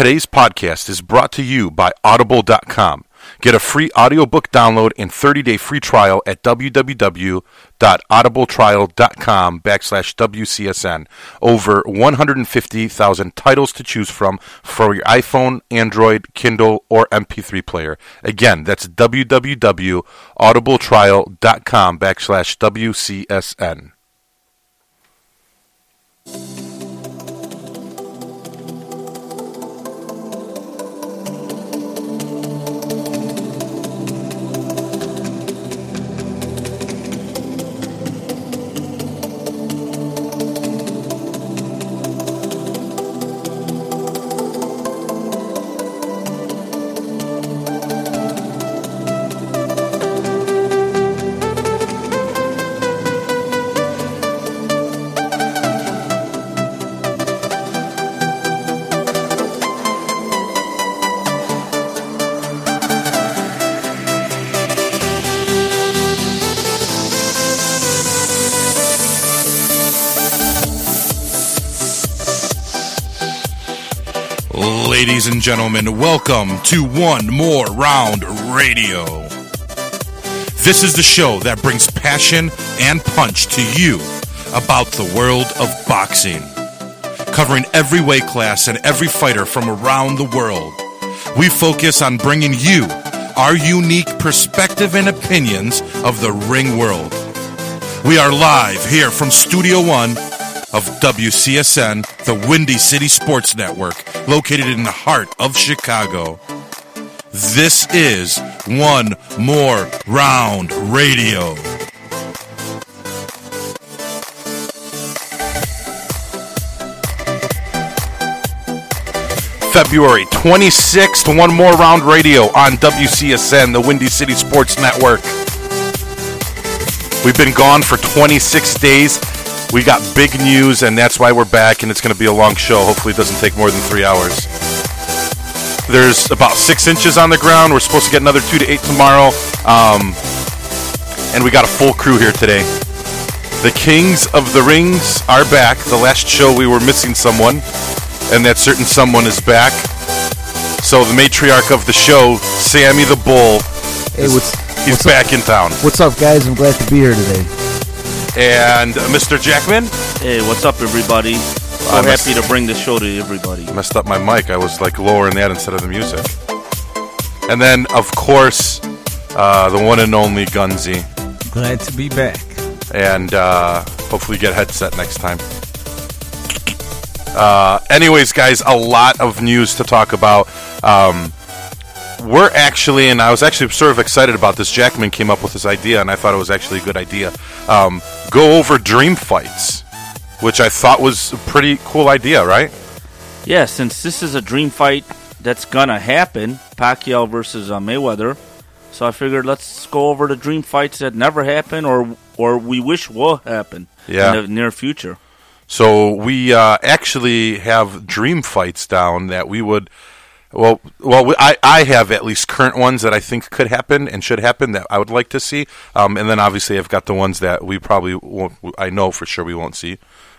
Today's podcast is brought to you by Audible.com. Get a free audiobook download and 30-day free trial at www.audibletrial.com backslash WCSN. Over 150,000 titles to choose from for your iPhone, Android, Kindle, or MP3 player. Again, that's www.audibletrial.com backslash WCSN. Gentlemen, welcome to One More Round Radio. This is the show that brings passion and punch to you about the world of boxing. Covering every weight class and every fighter from around the world, we focus on bringing you our unique perspective and opinions of the ring world. We are live here from Studio One of WCSN, the Windy City Sports Network, located in the heart of Chicago. This is One More Round Radio. February 26th, One More Round Radio on WCSN, the Windy City Sports Network. We've been gone for 26 days. We got big news, and that's why we're back, and it's going to be a long show. Hopefully, it doesn't take more than three hours. There's about six inches on the ground. We're supposed to get another two to eight tomorrow. Um, and we got a full crew here today. The Kings of the Rings are back. The last show we were missing someone, and that certain someone is back. So the matriarch of the show, Sammy the Bull, Hey, what's he's what's back in town. What's up, guys? I'm glad to be here today. And uh, Mr. Jackman, Hey, what's up, everybody? So I must- happy to bring the show to everybody. messed up my mic. I was like lowering that instead of the music. And then, of course, uh, the one and only Gunzy. Glad to be back. And uh, hopefully get a headset next time. Uh, anyways, guys, a lot of news to talk about. Um, we're actually, and I was actually sort of excited about this. Jackman came up with this idea, and I thought it was actually a good idea. Um, go over dream fights, which I thought was a pretty cool idea, right? Yeah, since this is a dream fight that's gonna happen, Pacquiao versus uh, Mayweather. So I figured let's go over the dream fights that never happen or or we wish will happen Yeah. in the near future. So we uh, actually have dream fights down that we would. Well, well, I, I have at least current ones that I think could happen and should happen that I would like to see, um, and then obviously I've got the ones that we probably won't. I know for sure we won't see,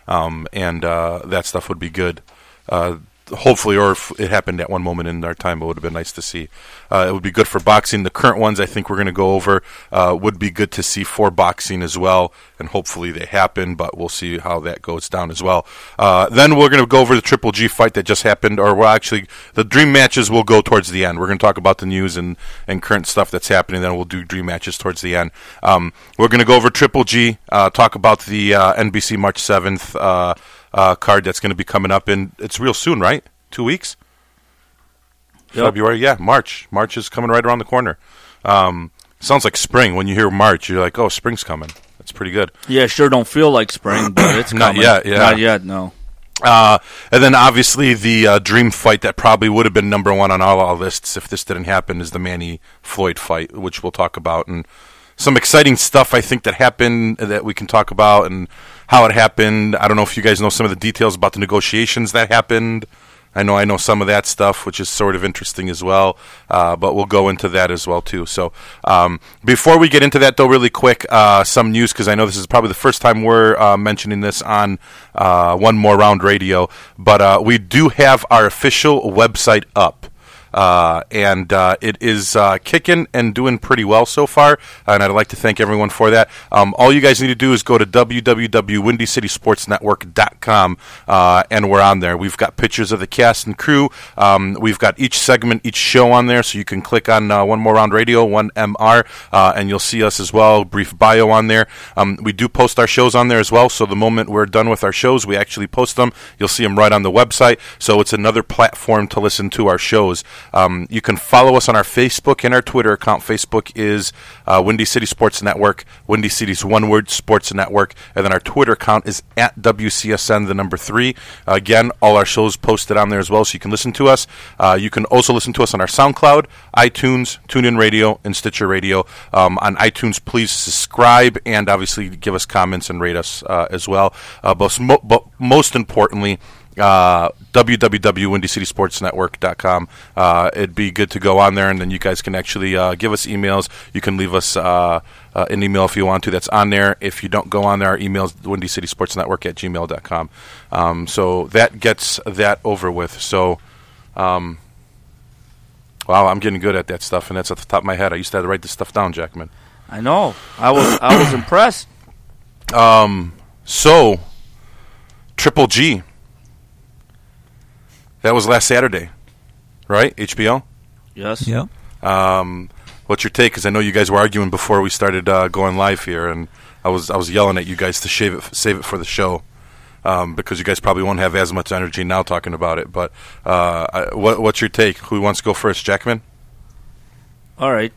um, and uh, that stuff would be good. Uh, hopefully, or if it happened at one moment in our time, it would have been nice to see. Uh, it would be good for boxing. The current ones I think we're going to go over uh, would be good to see for boxing as well, and hopefully they happen. But we'll see how that goes down as well. Uh, then we're going to go over the Triple G fight that just happened, or well, actually the dream matches will go towards the end. We're going to talk about the news and, and current stuff that's happening. Then we'll do dream matches towards the end. Um, we're going to go over Triple G, uh, talk about the uh, NBC March seventh uh, card that's going to be coming up, in it's real soon, right? Two weeks. Yep. February, yeah, March. March is coming right around the corner. Um, sounds like spring. When you hear March, you're like, oh, spring's coming. That's pretty good. Yeah, sure don't feel like spring, but it's Not coming. yet, yeah. Not yet, no. Uh, and then obviously the uh, dream fight that probably would have been number one on all our lists if this didn't happen is the Manny Floyd fight, which we'll talk about, and some exciting stuff I think that happened that we can talk about and how it happened. I don't know if you guys know some of the details about the negotiations that happened. I know I know some of that stuff, which is sort of interesting as well. Uh, but we'll go into that as well too. So um, before we get into that, though, really quick, uh, some news because I know this is probably the first time we're uh, mentioning this on uh, One More Round Radio. But uh, we do have our official website up. Uh, and uh, it is uh, kicking and doing pretty well so far. And I'd like to thank everyone for that. Um, all you guys need to do is go to www.windycitysportsnetwork.com, uh, and we're on there. We've got pictures of the cast and crew. Um, we've got each segment, each show on there, so you can click on uh, One More Round Radio, One MR, uh, and you'll see us as well. Brief bio on there. Um, we do post our shows on there as well. So the moment we're done with our shows, we actually post them. You'll see them right on the website. So it's another platform to listen to our shows. Um, you can follow us on our Facebook and our Twitter account. Facebook is uh, Windy City Sports Network, Windy City's one word sports network, and then our Twitter account is at WCSN, the number three. Uh, again, all our shows posted on there as well, so you can listen to us. Uh, you can also listen to us on our SoundCloud, iTunes, TuneIn Radio, and Stitcher Radio. Um, on iTunes, please subscribe and obviously give us comments and rate us uh, as well. Uh, but, but most importantly, uh, www.windycitysportsnetwork.com. Uh, it'd be good to go on there, and then you guys can actually uh, give us emails. You can leave us uh, uh, an email if you want to. That's on there. If you don't go on there, our email is windycitysportsnetwork at gmail.com. Um, so that gets that over with. So, um, wow, I'm getting good at that stuff, and that's at the top of my head. I used to have to write this stuff down, Jackman. I know. I was I was impressed. Um, so, Triple G. That was last Saturday, right? HBO. Yes. Yep. Um, what's your take? Because I know you guys were arguing before we started uh, going live here, and I was I was yelling at you guys to shave it, save it for the show, um, because you guys probably won't have as much energy now talking about it. But uh, I, what, what's your take? Who wants to go first, Jackman? All right.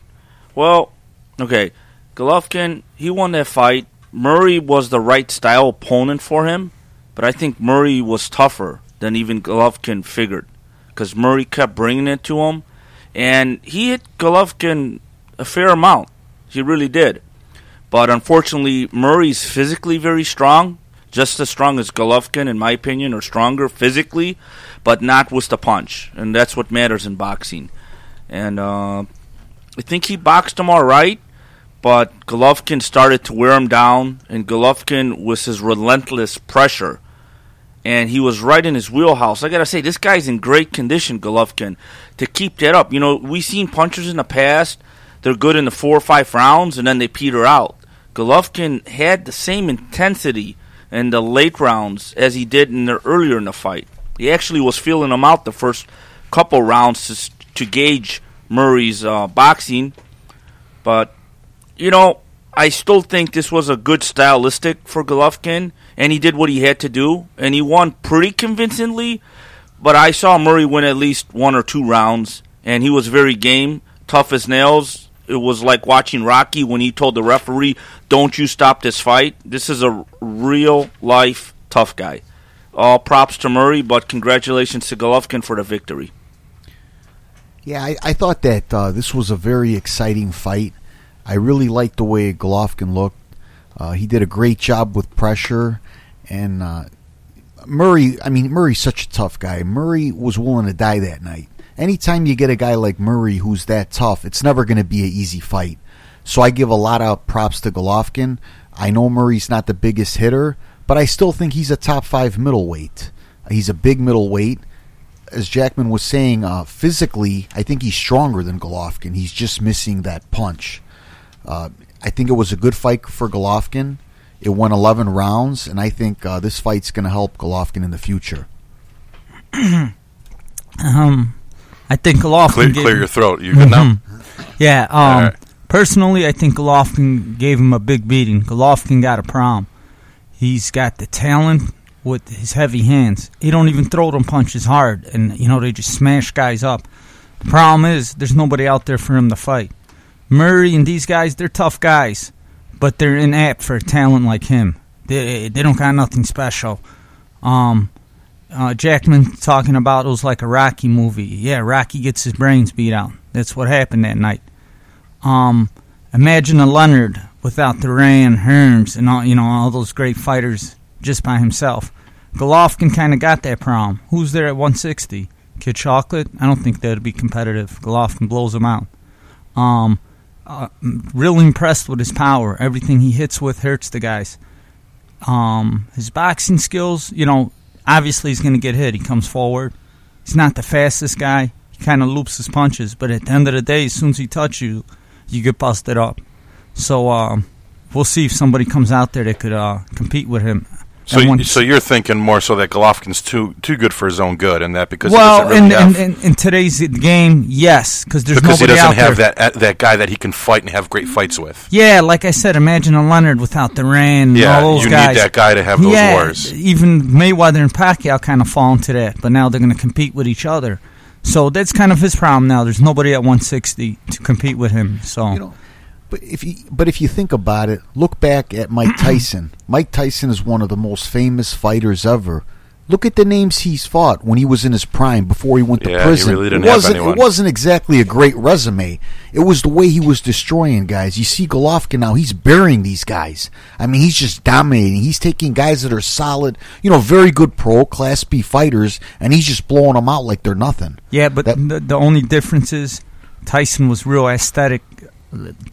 Well, okay. Golovkin, he won that fight. Murray was the right style opponent for him, but I think Murray was tougher than even Golovkin figured because Murray kept bringing it to him, and he hit Golovkin a fair amount. He really did. But unfortunately, Murray's physically very strong, just as strong as Golovkin, in my opinion, or stronger physically, but not with the punch, and that's what matters in boxing. And uh, I think he boxed him all right, but Golovkin started to wear him down, and Golovkin was his relentless pressure. And he was right in his wheelhouse. I gotta say, this guy's in great condition, Golovkin, to keep that up. You know, we've seen punchers in the past; they're good in the four or five rounds, and then they peter out. Golovkin had the same intensity in the late rounds as he did in the earlier in the fight. He actually was feeling him out the first couple rounds to, to gauge Murray's uh, boxing, but you know, I still think this was a good stylistic for Golovkin, and he did what he had to do, and he won pretty convincingly. But I saw Murray win at least one or two rounds, and he was very game, tough as nails. It was like watching Rocky when he told the referee, "Don't you stop this fight." This is a real life tough guy. All props to Murray, but congratulations to Golovkin for the victory. Yeah, I, I thought that uh, this was a very exciting fight. I really liked the way Golovkin looked. Uh, he did a great job with pressure, and uh, Murray. I mean, Murray's such a tough guy. Murray was willing to die that night. Anytime you get a guy like Murray who's that tough, it's never going to be an easy fight. So I give a lot of props to Golovkin. I know Murray's not the biggest hitter, but I still think he's a top five middleweight. He's a big middleweight. As Jackman was saying, uh, physically, I think he's stronger than Golovkin. He's just missing that punch. Uh, I think it was a good fight for Golovkin. It won 11 rounds, and I think uh, this fight's going to help Golovkin in the future. Um, I think Golovkin. Clear, gave- clear your throat. You good now? Yeah. Um, All right. personally, I think Golovkin gave him a big beating. Golovkin got a problem. He's got the talent with his heavy hands. He don't even throw them punches hard, and you know they just smash guys up. The problem is there's nobody out there for him to fight. Murray and these guys, they're tough guys, but they're inapt for talent like him. They they don't got nothing special. Um, uh, Jackman talking about it was like a Rocky movie. Yeah, Rocky gets his brains beat out. That's what happened that night. Um, imagine a Leonard without Duran, Hearns, and all you know all those great fighters just by himself. Golovkin kind of got that problem. Who's there at 160? Kid Chocolate? I don't think that'd be competitive. Golovkin blows him out. Um, uh, really impressed with his power. Everything he hits with hurts the guys. Um, his boxing skills, you know, obviously he's going to get hit. He comes forward. He's not the fastest guy. He kind of loops his punches, but at the end of the day, as soon as he touches you, you get busted up. So um, we'll see if somebody comes out there that could uh, compete with him. So, And y- once- so you're thinking more so that Golovkin's too too good for his own good, and that because well, he doesn't in, have, in, in, in today's game, yes, because there's because he nobody doesn't out have there. that uh, that guy that he can fight and have great fights with. Yeah, like I said, imagine a Leonard without Duran and Yeah, all those you guys. need that guy to have those yeah, wars. Even Mayweather and Pacquiao kind of fall into that, but now they're going to compete with each other. So that's kind of his problem now. There's nobody at 160 to compete with him. So You know, but if you but if you think about it, look back at Mike Tyson. Mike Tyson is one of the most famous fighters ever. Look at the names he's fought when he was in his prime before he went to Yeah, he prison. really didn't it wasn't anyone. it wasn't exactly a great resume. It was the way he was destroying guys. You see Golovkin now, he's burying these guys. I mean, he's just dominating. He's taking guys that are solid, you know, very good pro class B fighters and he's just blowing them out like they're nothing. yeah, but That- the, the only difference is Tyson was real aesthetic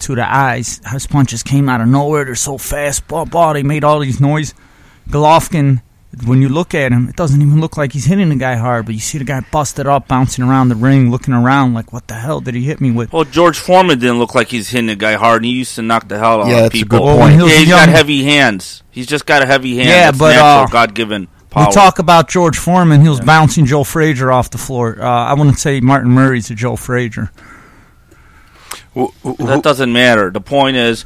to the eyes. His punches came out of nowhere. They're so fast. Blah, blah. They made all these noise. Golovkin, when you look at him, it doesn't even look like he's hitting the guy hard, but you see the guy busted up, bouncing around the ring, looking around like, what the hell did he hit me with? Well, George Foreman didn't look like he's hitting the guy hard, and he used to knock the hell out Yeah, of that's a people. good Well, point. when he was yeah, he's young- got heavy hands. He's just got a heavy hand. Yeah, That's but, natural, uh, God-given power. We talk about George Foreman. He was bouncing Joe Frazier off the floor. Uh, I wouldn't say Martin Murray's a Joe Frazier. Wh- wh- that doesn't matter. The point is,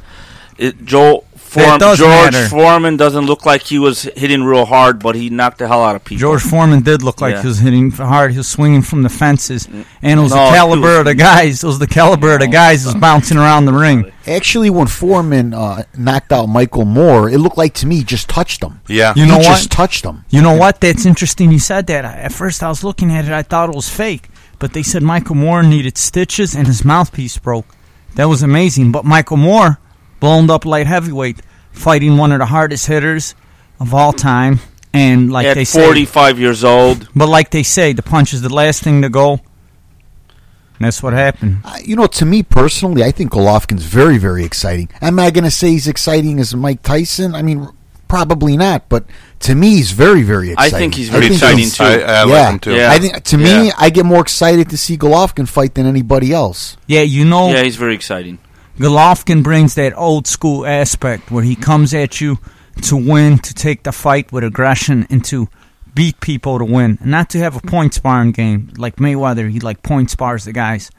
it, Joe Form, does George matter. Foreman doesn't look like he was hitting real hard, but he knocked the hell out of people. George Foreman did look like Yeah. he was hitting hard. He was swinging from the fences, and it was No, the caliber was- of the guys. It was the caliber of the guys that was bouncing around the ring. Actually, when Foreman uh, knocked out Michael Moore, it looked like to me he just touched him. yeah, You he know just what? touched him. You know what? That's interesting. You said that. At first, I was looking at it. I thought it was fake, but they said Michael Moore needed stitches and his mouthpiece broke. That was amazing. But Michael Moore, blown up light heavyweight, fighting one of the hardest hitters of all time, and like At they say, 45 years old. But like they say, the punch is the last thing to go. And that's what happened. Uh, You know, to me personally, I think Golovkin's very, very exciting. Am I going to say he's exciting as Mike Tyson? I mean, probably not. But to me, he's very, very exciting. I think he's very think exciting he's- too. I, I like yeah, him too. Yeah. I think to me, Yeah. I get more excited to see Golovkin fight than anybody else. Yeah, you know, Yeah, he's very exciting. Golovkin brings that old school aspect where he comes at you to win, to take the fight with aggression, and to beat people to win, and not to have a point sparring game like Mayweather. He like point spars the guys.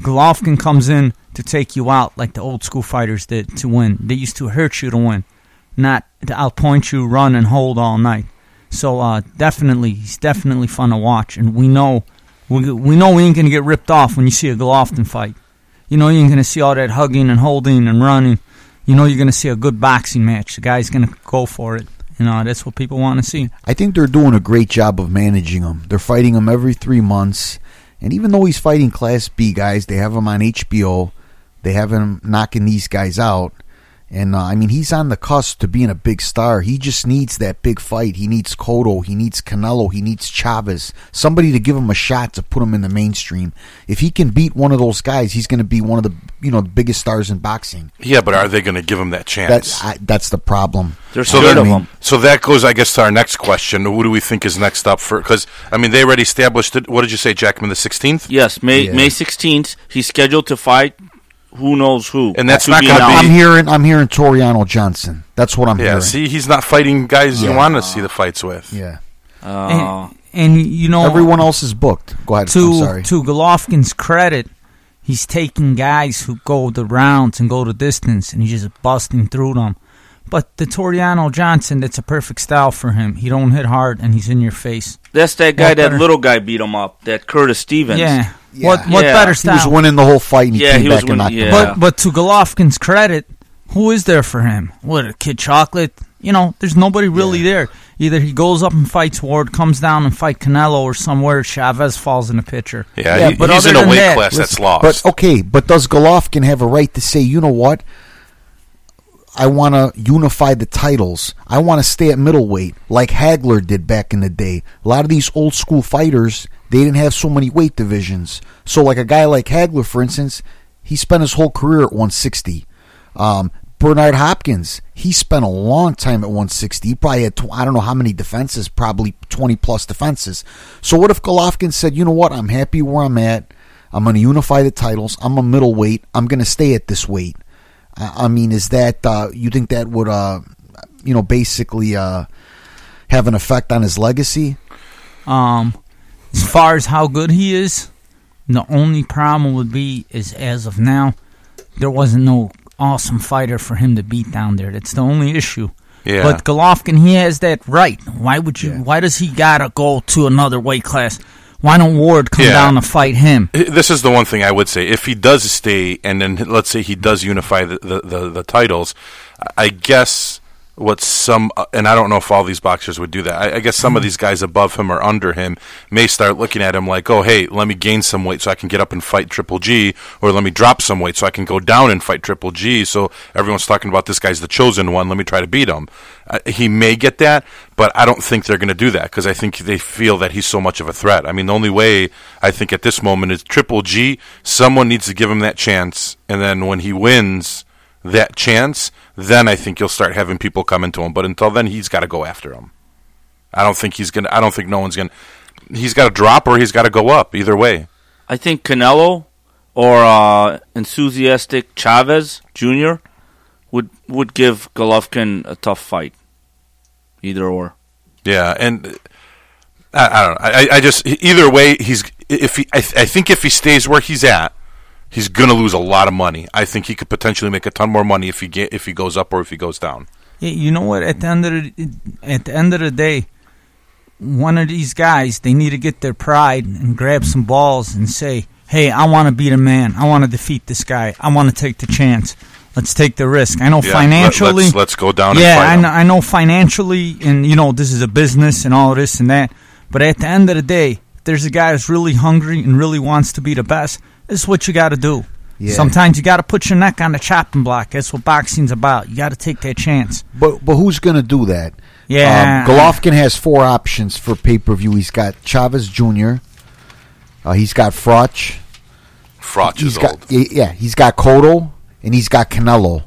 Golovkin comes in to take you out like the old school fighters did to win. They used to hurt you to win, not I'll point you, run and hold all night. So uh, definitely, he's definitely fun to watch, and we know we, we know we ain't gonna get ripped off when you see a Golovkin fight. You know you ain't gonna see all that hugging and holding and running. You know you're gonna see a good boxing match. The guy's gonna go for it. You know that's what people want to see. I think they're doing a great job of managing him. They're fighting him every three months, and even though he's fighting Class B guys, they have him on HBO. They have him knocking these guys out, and uh, I mean he's on the cusp to being a big star. He just needs that big fight. He needs Cotto. He needs Canelo. He needs Chavez. Somebody to give him a shot to put him in the mainstream. If he can beat one of those guys, he's going to be one of the you know the biggest stars in boxing. Yeah, but are they going to give him that chance? That's I, that's the problem. They're So scared then- of him. So that goes, I guess, to our next question. Who do we think is next up for? Because I mean, they already established it. What did you say, Jackman? The sixteenth, Yes, May Yeah. May 16th. He's scheduled to fight who knows who. And that's not gonna be- I'm hearing I'm hearing Tureano Johnson. That's what I'm Yeah. hearing. See, he's not fighting guys you want to see the fights with. Yeah. Uh, And, and you know Everyone else is booked. Go ahead. I'm to sorry. to Golovkin's credit, he's taking guys who go the rounds and go the distance, and he's just busting through them. But the Tureano Johnson, that's a perfect style for him. He don't hit hard, and he's in your face. that's that guy, What that little guy beat him up. That Curtis Stevens. Yeah. Yeah. What what Yeah. better he was winning the whole fight and he Yeah, came he was back and knocked winning- him yeah. out. But but to Golovkin's credit, who is there for him? What a kid chocolate. You know, there's nobody really there. Either he goes up and fights Ward, comes down and fight Canelo, or somewhere Chavez falls in the picture. Yeah, Yeah, he- but he's other in a than weight that, class that's lost. But okay, but does Golovkin have a right to say, you know what? I want to unify the titles. I want to stay at middleweight like Hagler did back in the day. A lot of these old school fighters, they didn't have so many weight divisions. So, like a guy like Hagler, for instance, he spent his whole career at 160. Um, Bernard Hopkins, he spent a long time at 160. He probably had, I don't know how many defenses, probably 20 plus defenses. So, what if Golovkin said, you know what, I'm happy where I'm at. I'm going to unify the titles. I'm a middleweight. I'm going to stay at this weight. I I mean, is that uh, you think that would, uh, you know, basically uh, have an effect on his legacy? Um, as far as how good he is, the only problem would be is as of now, there wasn't no awesome fighter for him to beat down there. That's the only issue. Yeah. But Golovkin, he has that right. Why would you? Yeah. Why does he gotta go to another weight class? Why don't Ward come Yeah. down to fight him? This is the one thing I would say. If he does stay, and then let's say he does unify the the, the, the titles, I guess what some uh, and I don't know if all these boxers would do that. I, I guess some of these guys above him or under him may start looking at him like, oh hey, let me gain some weight so I can get up and fight Triple G, or let me drop some weight so I can go down and fight Triple G. So everyone's talking about this guy's the chosen one. Let me try to beat him. Uh, he may get that, but I don't think they're going to do that because I think they feel that he's so much of a threat. I mean, the only way I think at this moment is Triple G. Someone needs to give him that chance, and then when he wins that chance, then I think you'll start having people coming to him. But until then, he's got to go after him. I don't think he's gonna. I don't think no one's gonna. He's got to drop or he's got to go up. Either way. I think Canelo or uh, enthusiastic Chavez Jr. would would give Golovkin a tough fight. Either or. Yeah, and I, I don't know. I, I just either way, he's if he. I, I think if he stays where he's at, he's gonna lose a lot of money. I think he could potentially make a ton more money if he get if he goes up or if he goes down. Yeah, you know what? At the end of the at the end of the day, one of these guys they need to get their pride and grab some balls and say, "Hey, I want to be the man. I want to defeat this guy. I want to take the chance. Let's take the risk." I know Yeah, financially. let, us let's go down. yeah, I know, I know financially, and you know this is a business and all this and that. But at the end of the day, there's a guy that's really hungry and really wants to be the best. This is what you got to do. Yeah. Sometimes you got to put your neck on the chopping block. That's what boxing's about. You got to take that chance. But but who's going to do that? Yeah. Um, Golovkin has four options for pay per view. He's got Chavez Jr. Uh, he's got Froch. Frotch He's is got old. yeah. He's got Cotto and he's got Canelo.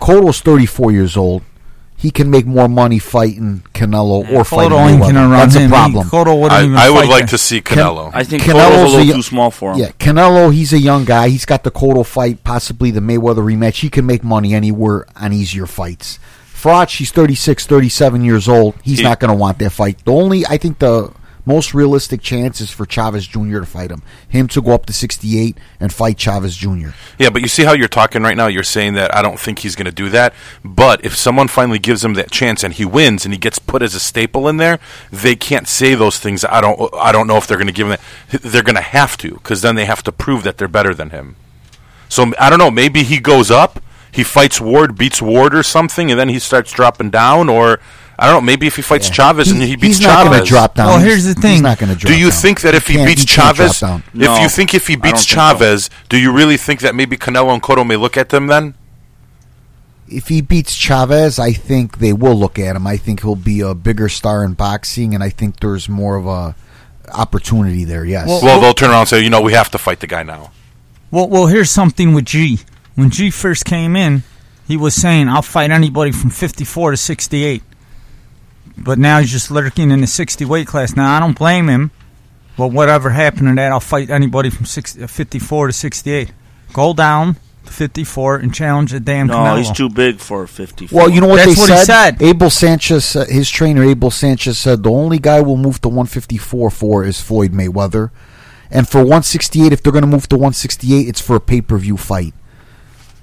Cotto's thirty four years old. He can make more money fighting Canelo or fighting Cotto ain't Mayweather. gonna That's him. a He- problem. Cotto wouldn't I, even I would like that. to see Can- Canelo. I think Canelo's Canelo's a a little y- too small for him. Yeah, Canelo, he's a young guy. He's got the Cotto fight, possibly the Mayweather rematch. He can make money anywhere on easier fights. Froch, he's 36, 37 years old. He's He- not going to want that fight. The only, I think the most realistic chances for Chavez Jr. to fight him. Him to go up to 68 and fight Chavez Jr. Yeah, but you see how you're talking right now. You're saying that I don't think he's going to do that. But if someone finally gives him that chance and he wins and he gets put as a staple in there, they can't say those things. I don't. I don't know if they're going to give him that. They're going to have to because then they have to prove that they're better than him. So I don't know. Maybe he goes up, he fights Ward, beats Ward or something, and then he starts dropping down. Or I don't know. Maybe if he fights Chavez and he beats he's not Chavez, going to drop down. Well, here's the He's thing. not going to drop do you down. think that if he, can't- beats can't drop Chavez, down. No, if you think if he don't beats think so. Chavez, do you really think that maybe Canelo and Cotto may look at them then? if he beats Chavez, I think they will look at him. I think he'll be a bigger star in boxing, and I think there's more of a opportunity there. Yes. Well- Well, they'll turn around and say, you know, we have to fight the guy now. Well, well, here's something with G. When G first came in, he was saying, "I'll fight anybody from 54 to 68." But now he's just lurking in the 60 weight class. Now I don't blame him. But whatever happened to that, I'll fight anybody from 60, uh, 54 to 68. Go down to 54 and challenge the damn No, Canelo. he's too big for 54. Well, you know what That's they what he said? said. Abel Sanchez, uh, his trainer Abel Sanchez said the only guy we'll move to 154 for is Floyd Mayweather, and for 168, if they're going to move to 168, it's for a pay per view fight.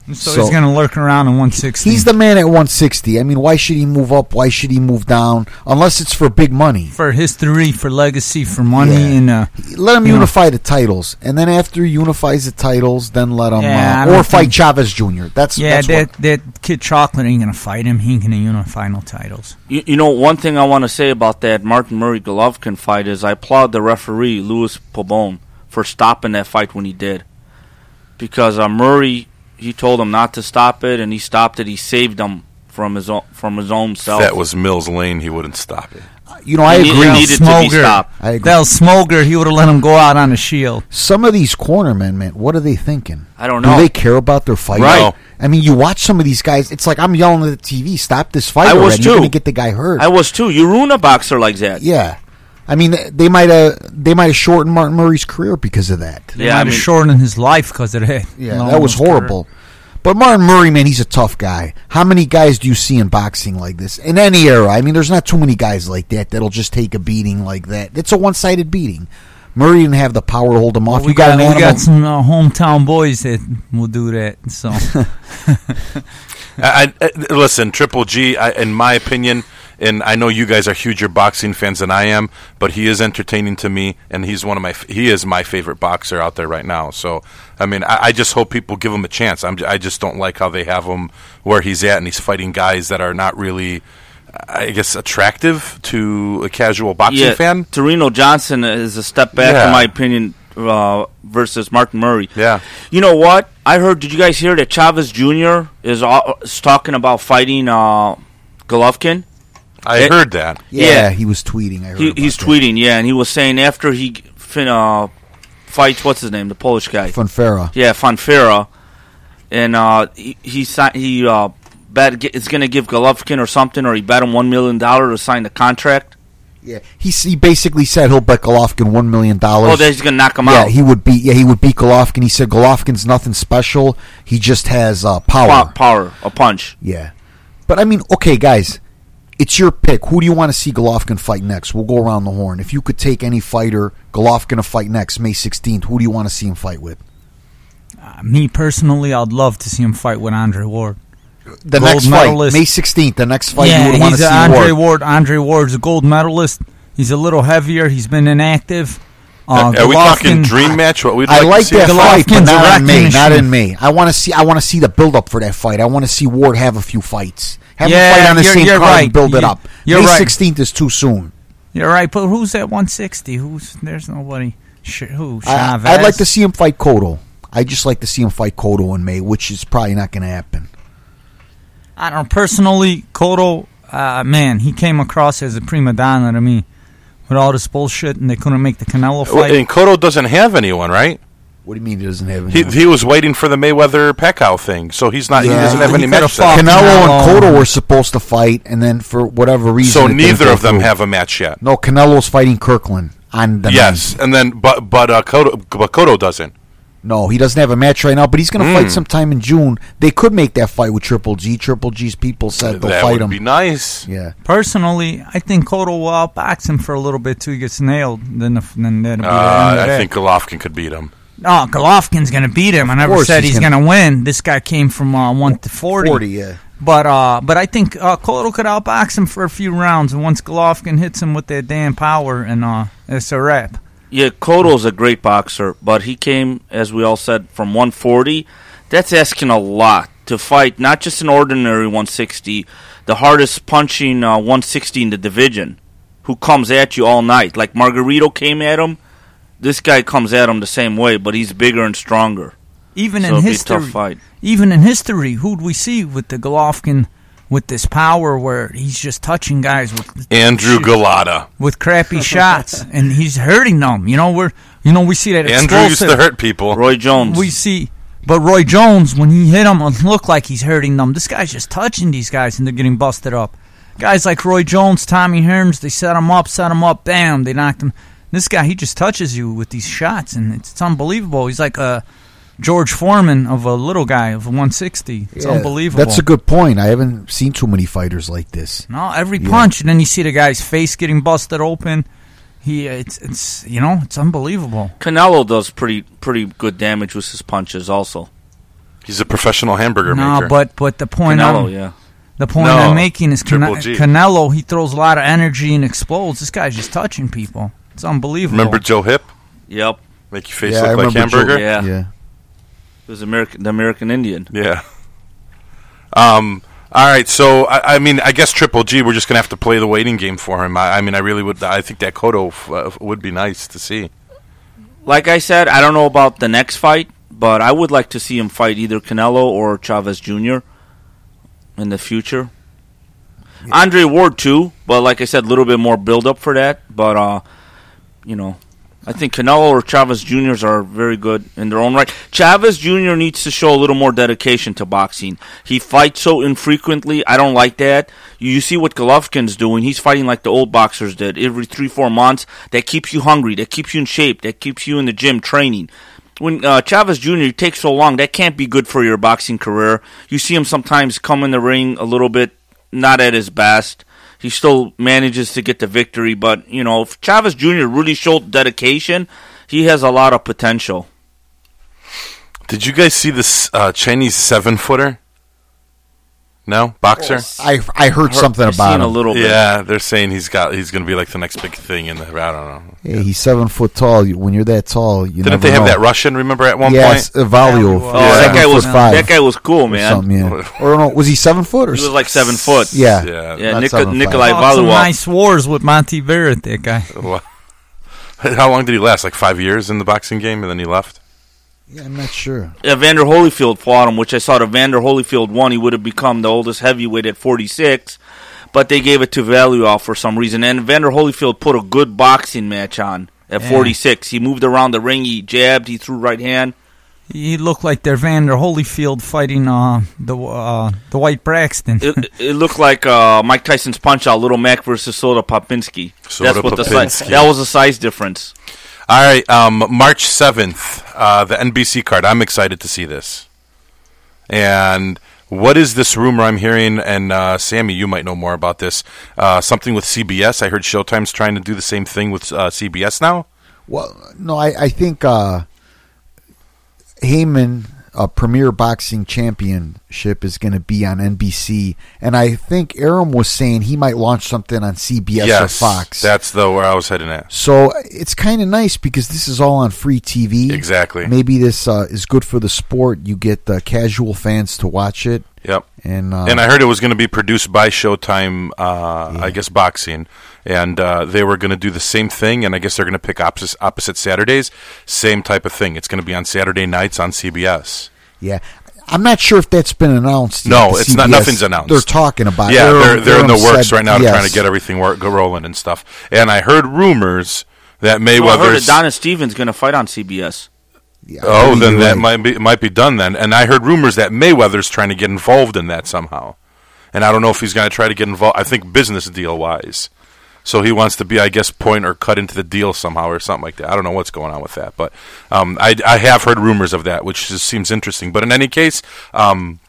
So, so- he's going to lurk around in 160. He's the man at 160. I mean, why should he move up? Why should he move down? Unless it's for big money. for history, for legacy, for money, Yeah. and uh, Let him You know. unify the titles, and then after he unifies the titles, then let him Yeah, uh, or fight think- Chavez Jr. That's yeah, that's that what, that kid Chocolate ain't going to fight him. He ain't going to unify no titles. You, you know, one thing I want to say about that Martin Murray Golovkin fight is I applaud the referee Louis Pabon for stopping that fight when he did, because uh, Murray he told him not to stop it and he stopped it. He saved him from his own from his own If self. that was Mills Lane, he wouldn't stop it. Uh, you know, I He agree. needed to be Smoger. stopped. I agree. Del Smoger, he would have let him go out on a shield. Some of these cornermen, man, what are they thinking? I don't know. Do they care about their fight? Right. I mean, you watch some of these guys. It's like I'm yelling at the TV, "Stop this fight!" I was already. You're too. going to get the guy hurt. I was too. You ruin a boxer like that. yeah. I mean, they might have they might have shortened Martin Murray's career because of that. They Yeah, might I have mean- shortened his life because of that. Yeah, Long that was his career. horrible. But Martin Murray, man, he's a tough guy. How many guys do you see in boxing like this? In any era, I mean, there's not too many guys like that that'll just take a beating like that. It's a one-sided beating. Murray didn't have the power to hold him off. Well, we you got, got, an we animal. got some uh, hometown boys that will do that. So I, I, listen, Triple G. I, in my opinion, and I know you guys are huger boxing fans than I am, but he is entertaining to me, and he's one of my. He is my favorite boxer out there right now. So, I mean, I, I just hope people give him a chance. I'm, I just don't like how they have him where he's at, and he's fighting guys that are not really, I guess, attractive to a casual boxing yeah, fan. Tureano Johnson is a step back, Yeah. in my opinion, uh, versus Martin Murray. Yeah. You know what? I heard. Did you guys hear that Chavez Jr. is, uh, is talking about fighting uh, Golovkin? I It- heard that. yeah, yeah. he was tweeting. I heard He, he's that. tweeting, yeah, and he was saying after he fin, uh, fights, what's his name, the Polish guy, Fonfara. yeah, Fonfara, and uh, he he, he uh, bet is going to give Golovkin or something, or he bet him one million dollar to sign the contract. Yeah, he he basically said he'll bet Golovkin one million dollars. Oh, that he's going to knock him yeah, out. he would beat. Yeah, he would beat Golovkin. He said Golovkin's nothing special. He just has uh, power. power, power, a punch. Yeah, but I mean, okay, guys, it's your pick. Who do you want to see Golovkin fight next? We'll go around the horn. If you could take any fighter, Golovkin to fight next, May sixteenth. Who do you want to see him fight with? uh, me personally, I'd love to see him fight with Andre Ward. The Gold next fight, medalist. May sixteenth. The next fight you yeah, would want to he's see Andre Ward. Ward. Andre Ward's a gold medalist. He's a little heavier. He's been inactive. Uh, are we talking dream match? What we'd I like, like to see? that fight, but not in wrecking May. Not in May. I want to see. I want to see the build up for that fight. I want to see Ward have a few fights. Have Yeah, him fight on the you're- same you're card right. and build it up. you're May right. sixteenth is too soon. You're right, but who's at 160? Who's there's nobody. Sh- who? I, Chavez. I'd like to see him fight Cotto. I just like to see him fight Cotto in May, which is probably not going to happen. I don't know. Personally, Cotto, uh, man, he came across as a prima donna to me with all this bullshit, and they couldn't make the Canelo Well, fight. And Cotto doesn't have anyone, right? What do you mean he doesn't have He, any? he was waiting for the Mayweather Pacquiao thing, so he's not. Yeah. He doesn't have He any could've match. fought set. Canelo and Canelo. Cotto were supposed to fight, and then for whatever reason, So neither of them through. have a match yet. No, Canelo's fighting Kirkland on the Yes, and then but but uh, Cotto, but Cotto doesn't. No, he doesn't have a match right now, but he's going to Mm. fight sometime in June. They could make that fight with Triple G. Triple G's people said they'll that fight would him. be nice. yeah. Personally, I think Cotto will outbox him for a little bit till he gets nailed. Then, the, then that'll be the end Uh, of I that. think Golovkin could beat him. No, Golovkin's gonna beat him. I never said he's he's, gonna- gonna, win. This guy came from uh, one to forty. 40, yeah. But uh, but I think uh, Cotto could outbox him for a few rounds, and once Golovkin hits him with that damn power, and uh, it's a wrap. Yeah, Cotto's a great boxer, but he came, as we all said, from 140. That's asking a lot to fight not just an ordinary 160, the hardest punching uh, 160 in the division, who comes at you all night. Like Margarito came at him, this guy comes at him the same way, but he's bigger and stronger. Even so in it'd be a history, tough fight. even in history, who'd we see with the Golovkin with this power where he's just touching guys with Andrew Shoot. Golota. with crappy shots, and he's hurting them. You know, we're you know we see that Andrew used to hurt people. Roy Jones. We see, but Roy Jones, when he hit him, it looked like he's hurting them. This guy's just touching these guys, and they're getting busted up. Guys like Roy Jones, Tommy Hearns, they set him up, set him up, bam, they knocked him. This guy, he just touches you with these shots, and it's, it's unbelievable. He's like a George Foreman of a little guy of 160. It's Yeah, unbelievable. That's a good point. I haven't seen too many fighters like this. no, every Yeah. punch, and then you see the guy's face getting busted open. He, it's, it's, you know, it's unbelievable. Canelo does pretty pretty good damage with his punches, also. He's a professional hamburger No, maker. but but the point Canelo, I'm, yeah. The point No, I'm making is Cane- Canelo. He throws a lot of energy and explodes. This guy's just touching people. It's unbelievable. remember Joe Hipp? Yep. Make your face Yeah, I look like remember Joe- hamburger. Yeah. Yeah. He was American, the American Indian. Yeah. Um. All right. So I, I mean, I guess Triple G. We're just gonna have to play the waiting game for him. I, I mean, I really would. I think that Cotto f- uh, would be nice to see. Like I said, I don't know about the next fight, but I would like to see him fight either Canelo or Chavez Jr. in the future. Andre Ward too, but like I said, a little bit more build up for that. But uh, you know, I think Canelo or Chavez Juniors are very good in their own right. Chavez Jr. needs to show a little more dedication to boxing. He fights so infrequently. I don't like that. You see what Golovkin's doing. He's fighting like the old boxers did every three, four months. That keeps you hungry. That keeps you in shape. That keeps you in the gym training when uh, Chavez Jr. takes so long, that can't be good for your boxing career. You see him sometimes come in the ring a little bit not at his best. He still manages to get the victory, but you know, if Chavez Jr. really showed dedication, he has a lot of potential. Did you guys see this uh, Chinese seven footer? No boxer. I I heard something I've about seen him. a little bit. Yeah, they're saying he's got he's going to be like the next big thing in the. I don't know. Hey, he's seven foot tall. You- When you're that tall, you Didn't never they have know. that Russian? Remember at one yes, point? Evalio. Oh, Oh, Yeah. that guy was five. that guy was cool, or man. something, yeah. or no, was he seven foot or He was like seven foot. yeah, Yeah. Yeah, not Nik- seven five. Nikolai Fought some Valuev. nice wars with Monty Barrett, that guy. How long did he last? Like five years in the boxing game, and then he left. Yeah, I'm not sure. Evander Holyfield fought him, which I saw. Evander Holyfield won. He would have become the oldest heavyweight at 46, but they gave it to Valuev for some reason. And Evander Holyfield put a good boxing match on at Yeah. 46. He moved around the ring. He jabbed. He threw right hand. He looked like their Vander Holyfield fighting uh, the uh, the White Braxton. It, it looked like uh, Mike Tyson's punch out, Little Mac versus Soda Popinski. Soda That's what the size. That was the size difference. All right, um, March seventh, uh, the NBC card. I'm excited to see this. And what is this rumor I'm hearing? And uh, Sammy, you might know more about this. Uh, something with CBS. I heard Showtime's trying to do the same thing with uh, CBS now. Well, no, I, I think uh, Haymon, a Premier Boxing Championship, is going to be on NBC, and I think Arum was saying he might launch something on CBS or Fox. That's the where I was heading at. so it's kind of nice because this is all on free TV. Exactly. Maybe this uh, is good for the sport. You get the casual fans to watch it, Yep. and uh, and I heard it was going to be produced by Showtime, uh, I guess boxing, and uh, they were going to do the same thing. And I guess they're going to pick opposite, opposite Saturdays, same type of thing. It's going to be on Saturday nights on CBS. yeah. I'm not sure if that's been announced. yet, No, the it's not- nothing's announced. They're talking about. yeah, Arum- they're they're in the works said right now, yes. trying to get everything work, go rolling and stuff. And I heard rumors that Well, I heard Mayweather's. that Donna Stevens going to fight on CBS. Yeah, oh, then that right. might be might be done then. And I heard rumors that Mayweather's trying to get involved in that somehow. And I don't know if he's going to try to get involved. I think business deal wise. So he wants to be, I guess, point or cut into the deal somehow or something like that. I don't know what's going on with that, but um, I, I have heard rumors of that, which just seems interesting. But in any case, um,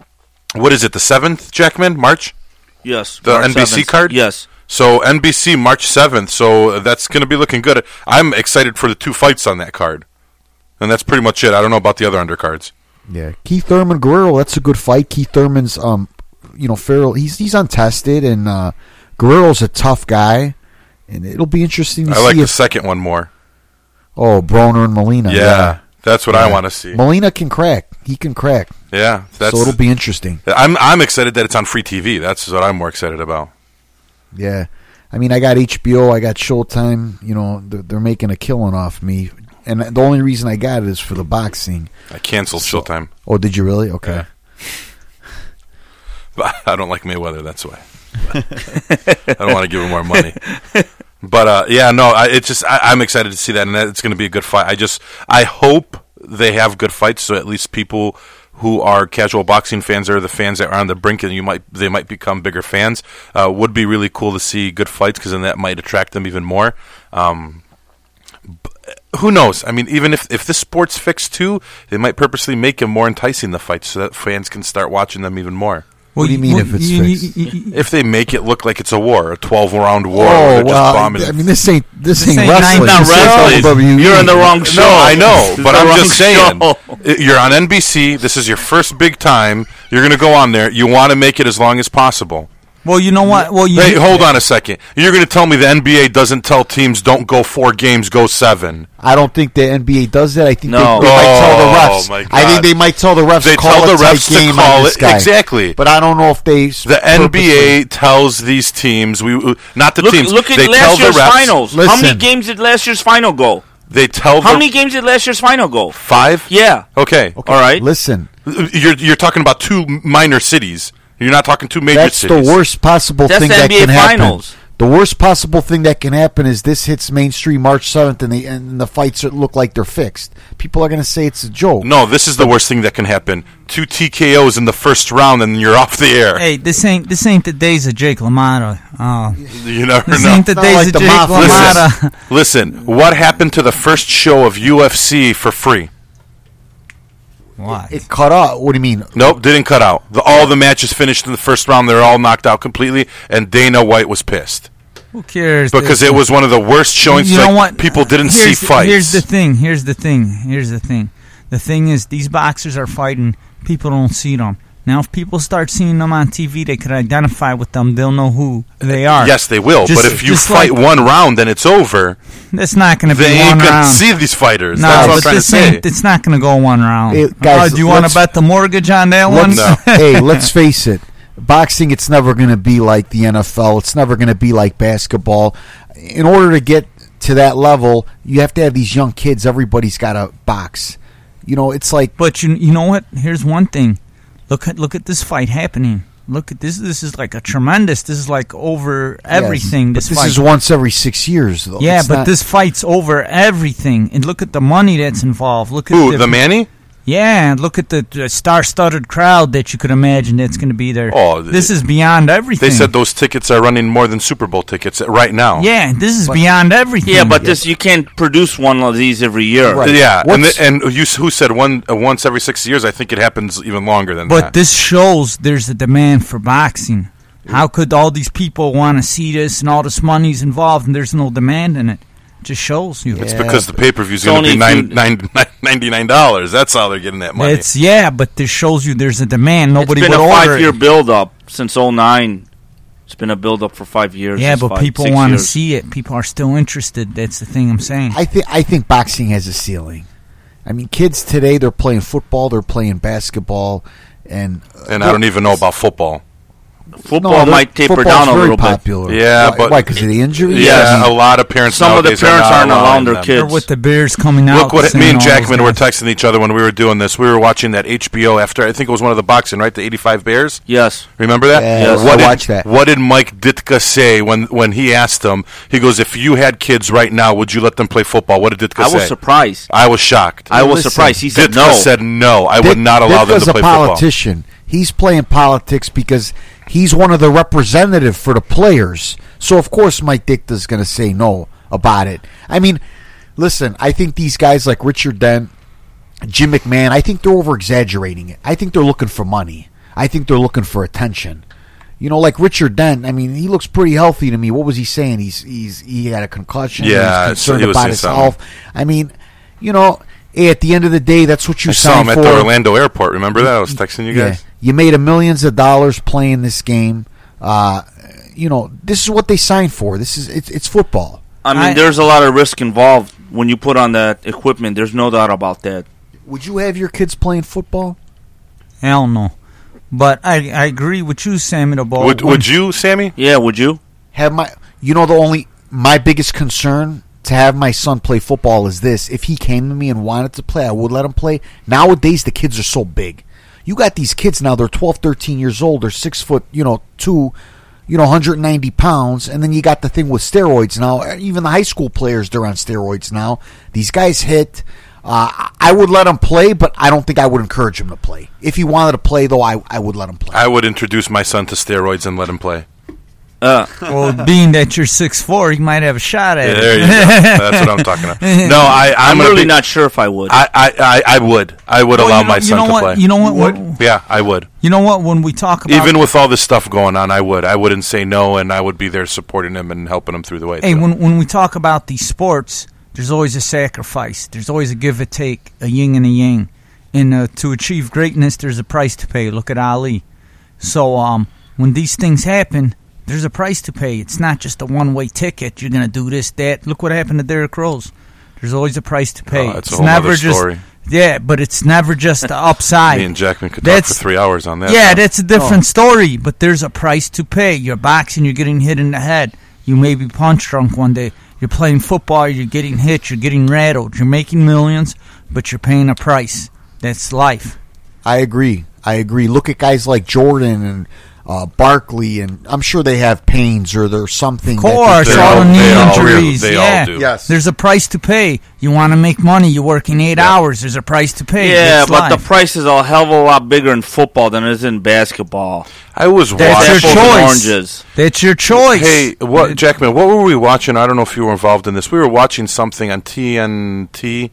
what is it? The seventh, Jackman, March. Yes. The March NBC 7th. card? Yes. So NBC March seventh. So that's going to be looking good. I'm excited for the two fights on that card, and that's pretty much it. I don't know about the other undercards. Yeah, Keith Thurman Guerrero. That's a good fight. Keith Thurman's, um, you know, Farrell. He's he's untested, and uh, Guerrero's a tough guy, and it'll be interesting to I like see the if second one more. oh Broner and Molina. Yeah, that's what I want to see. Molina can crack. He can crack. Yeah, that's. so it'll be interesting. I'm I'm excited that it's on free TV. That's what I'm more excited about. Yeah, I mean, I got HBO. I got Showtime. You know, they're, they're making a killing off me, and the only reason I got it is for the boxing. I canceled So- Showtime, Oh, did you really? Okay. Yeah. but I don't like Mayweather. That's why. I don't want to give him more money. But uh, yeah, no, I, it's just I, I'm excited to see that, and that it's going to be a good fight. I just I hope they have good fights, so at least people who are casual boxing fans or the fans that are on the brink and you might they might become bigger fans. Uh, would be really cool to see good fights because then that might attract them even more. Um, who knows? I mean, even if if this sport's fixed too, they might purposely make them more enticing the fights so that fans can start watching them even more. What do you mean if it's you- fixed? you- you- If they make it look like it's a war, a twelve round war, Oh where they're just well, bombing. I mean, this ain't this, This ain't, ain't wrestling. Not This is wrestling. WWE. You're in the wrong show. no, I know, but I'm just saying. show. You're on NBC. This is your first big time. You're going to go on there. You want to make it as long as possible. Well, you know what? Well, you Hey, hold on a second. You're going to tell me the NBA doesn't tell teams don't go four games, go seven. I don't think the NBA does that. I think No. they, they might tell the Oh, refs. my I think they might tell the refs. They call tell the tight refs to game call it- exactly. But I don't know if they The NBA tells these teams, we uh, not the Look, teams. look at they last the year's refs. finals. How many games did last year's final go? They tell How the many games did last year's final go? five. Yeah. Okay. All right. Listen, You're you're talking about two minor cities. You're not talking two major That's cities. the worst possible That's thing the that NBA can happen. Finals. The worst possible thing that can happen is this hits mainstream March seventh, and the and the fights look like they're fixed. People are going to say it's a joke. No, this is the worst thing that can happen. Two TKOs in the first round, and you're off the air. Hey, this ain't this ain't the days of Jake LaMotta. Oh, You never this know. ain't the Not days like of the Jake Mafia. LaMotta. Listen, what happened to the first show of UFC for free? What? It cut out. What do you mean? Nope, didn't cut out. The, all the matches finished in the first round. They're all knocked out completely, and Dana White was pissed Who cares? because it was one of the worst showings. You like, know what? People didn't see Here's the- fights. Here's the thing. Here's the thing. Here's the thing. The thing is, these boxers are fighting. People don't see them. Now, if people start seeing them on TV, they could identify with them. They'll know who they are. yes, they will. Just- but if you fight like- one round then it's over, It's not going to be they one ain't gonna round. see these fighters. no, That's what I'm trying to say. It's not going to go one round. Hey, uh, guys, oh, do you want to bet the mortgage on that one? Let's, hey, let's face it. Boxing, it's never going to be like the NFL. It's never going to be like basketball. In order to get to that level, you have to have these young kids. Everybody's got to box. You know, it's like But you you know what? Here's one thing. Look at look at this fight happening. Look at this. This is like a tremendous. This is like over everything. Yes, This but this fight. is once every six years, though. yeah, It's but not- this fight's over everything. And look at the money that's involved. Look at Who, the Manny? Yeah, and look at the, the star-studded crowd that you could imagine that's going to be there. Oh, this is beyond everything. They said those tickets are running more than Super Bowl tickets right now. Yeah, this is beyond everything. Yeah, but this you can't produce one of these every year. Right. Yeah, and, the, and you, who said one uh, once every six years? I think it happens even longer than But that. But this shows there's a demand for boxing. How could all these people want to see this and all this money's involved and there's no demand in it? It just shows you. it's Yeah. because the pay per view is going to only be if you- nine, nine, ninety nine dollars. That's how they're getting that money. It's yeah, but this shows you there's a demand. Nobody it's been would a order. five-year it. build-up since 09. It's been a build-up for five years. Yeah, but five- people want to see it. People are still interested. That's the thing I'm saying. I think I think boxing has a ceiling. I mean, kids today they're playing football, they're playing basketball, and and I don't even know about football. Football No, might taper football's down a very little bit. popular. Yeah, why, but- why? Because of the injuries. Yeah, a lot of parents. Some of the nowadays are parents not aren't allowing allowing their them. kids. Or with the bears coming out. Look what saying me and all those Jackman were guys. texting each other when we were doing this. We were watching that HBO after I think it was one of the boxing, right? The '85 Bears. Yes. Remember that? Yes, What I did, watched that. What did Mike Ditka say when when he asked him? He goes, "If you had kids right now, would you let them play football?" What did Ditka say? I say? was surprised. I was shocked. I was Listen, surprised. He said Ditka no. said no. I would Dick- not allow them Ditka's to play a football. politician. He's playing politics because he's one of the representative for the players. So of course Mike Ditka's going to say no about it. I mean, listen, I think these guys like Richard Dent, Jim McMahon, I think they're over exaggerating it. I think they're looking for money. I think they're looking for attention. You know, like Richard Dent. I mean, he looks pretty healthy to me. What was he saying? He's he's he had a concussion. Yeah, he's concerned he about his something. health. I mean, you know, hey, at the end of the day, that's what you I saw signed him at the Orlando airport. Remember that? I was texting you guys. You made a millions of dollars playing this game. Uh, you know, this is what they signed for. This is it's, it's football. I mean, I- there's a lot of risk involved when you put on that equipment. There's no doubt about that. Would you have your kids playing football? Hell no. But I, I agree with you, Sammy the ball. Would Would you, Sammy? Yeah, would you? Have my you know the only my biggest concern to have my son play football is this. If he came to me and wanted to play, I would let him play. Nowadays the kids are so big. You got these kids now, they're 12, 13 years old, they're six foot, you know, two, you know, 190 pounds, and then you got the thing with steroids now. Even the high school players, they're on steroids now. These guys hit. Uh, I would let him play, but I don't think I would encourage him to play. If he wanted to play, though, I, I would let him play. I would introduce my son to steroids and let him play. Uh, well, being that you're six four, you might have a shot at Yeah, it. there you go. That's what I'm talking about. No, I, I'm, I'm, really be- not sure if I would. I, I, I, I would. I would Well, allow you know, my you son know to what, play. You know what? when- Yeah, I would. You know what? When we talk about Even with all this stuff going on, I would. I wouldn't say no, and I would be there supporting him and helping him through the way. Hey, through. when when we talk about these sports, there's always a sacrifice. There's always a give and take, a yin and a yang. And uh, to achieve greatness, there's a price to pay. Look at Ali. So um, when these things happen, there's a price to pay. It's not just a one-way ticket. You're gonna do this, that. Look what happened to Derrick Rose. There's always a price to pay. Oh, that's a it's whole never nother just story. yeah, but it's never just the upside. Me and Jackman could That's- talk for three hours on that. Yeah, now. that's a different oh. story, but there's a price to pay. You're boxing, you're getting hit in the head. You may be punch drunk one day. You're playing football, you're getting hit, you're getting rattled. You're making millions, but you're paying a price. That's life. I agree. I agree. Look at guys like Jordan and uh, Barkley, and I'm sure they have pains or there's something. Of course, they- They all all- the knee they all really- injuries. all yeah. do. Yes. There's a price to pay. You want to make money. You're working eight hours. There's a price to pay. Yeah, It's but the price is a hell of a lot bigger in football than it is in basketball. I was That's watching. your choice. Oranges. That's your choice. Hey, what, Jackman? What were we watching? I don't know if you were involved in this. We were watching something on TNT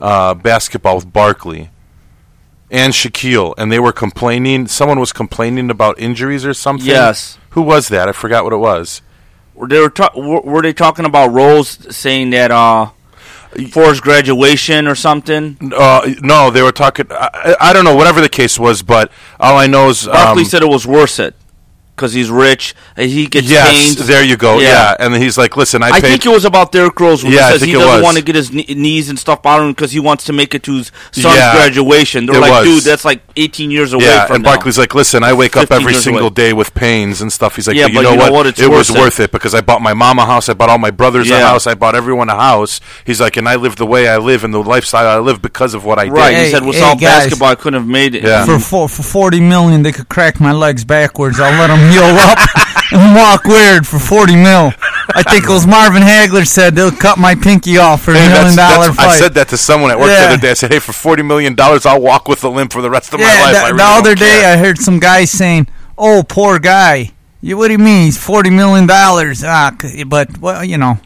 uh, basketball with Barkley and Shaquille, and they were complaining. Someone was complaining about injuries or something. Yes. Who was that? I forgot what it was. Were they were, ta- were they talking about Rose saying that uh, for his graduation or something? Uh, no, they were talking. I, I don't know. Whatever the case was, but all I know is Barkley um, said it was worth it because he's rich. and He gets Yes, pains. there you go. Yeah. Yeah, and he's like, "Listen, I, I paid." think it was about Derrick Rose when Yeah, I he says think he it doesn't want to get his kne- knees and stuff bothering because he wants to make it to his son's Yeah, graduation. They're like, was. dude, that's like 18 years away yeah, from and now. Barkley's like, "Listen, I wake up every single away. day with pains and stuff." He's like, Yeah, "But you but know you know what? what? It's it was worth it." worth it because I bought my mom a house, I bought all my brothers a house, I bought everyone a house." He's like, "And I live the way I live and the lifestyle I live because of what I right. did." he said, without hey, basketball, I couldn't have made it. Yeah. for for forty million, they could crack my legs backwards. I'll let them heal up and walk weird for forty mil. I think it was Marvin Hagler said they'll cut my pinky off for a Hey, million dollar fight. I said that to someone at work the other day. I said, "Hey, for forty million dollars, I'll walk with a limp for the rest of my life." the, I really the other day care. I heard some guy saying, "Oh, poor guy." You, what do you mean? He's forty million dollars. Ah, but well, you know.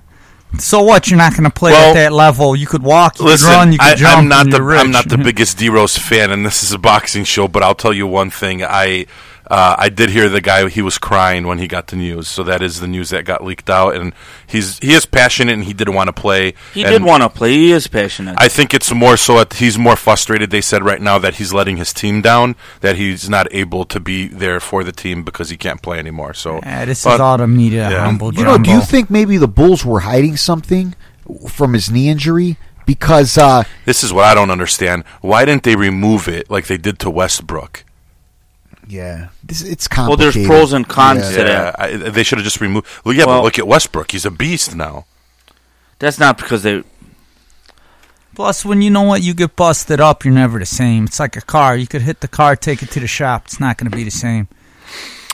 So what? You're not going to play Well, at that level. You could walk, you Listen, could run, you could I, jump. I'm not the. I'm not the biggest D Rose fan, and this is a boxing show. But I'll tell you one thing: I uh, I did hear the guy he was crying when he got the news. So that is the news that got leaked out, and he's he is passionate and he did want to play. He and did want to play. He is passionate. I think it's more so that he's more frustrated. They said right now that he's letting his team down, that he's not able to be there for the team because he can't play anymore. So Yeah, this but- is all the media yeah. humble You know, do you think maybe the Bulls were hiding something from his knee injury? Because uh, this is what I don't understand. Why didn't they remove it like they did to Westbrook? Yeah, this, it's well, there's pros and cons Yeah. to Yeah, that. I, they should have just removed. Well, yeah, but look at Westbrook. He's a beast now. That's not because they. Plus, when you know what, you get busted up, you're never the same. It's like a car. You could hit the car, take it to the shop. It's not going to be the same.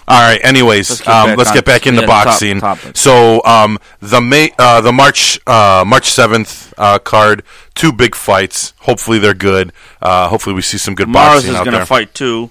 All right. Anyways, Let's let's get get, um, back let's get back into yeah, top- boxing. So um, the May, uh, the March uh, March seventh uh, card, two big fights. Hopefully they're good. Uh, hopefully we see some good Mars boxing is out going there. to fight too.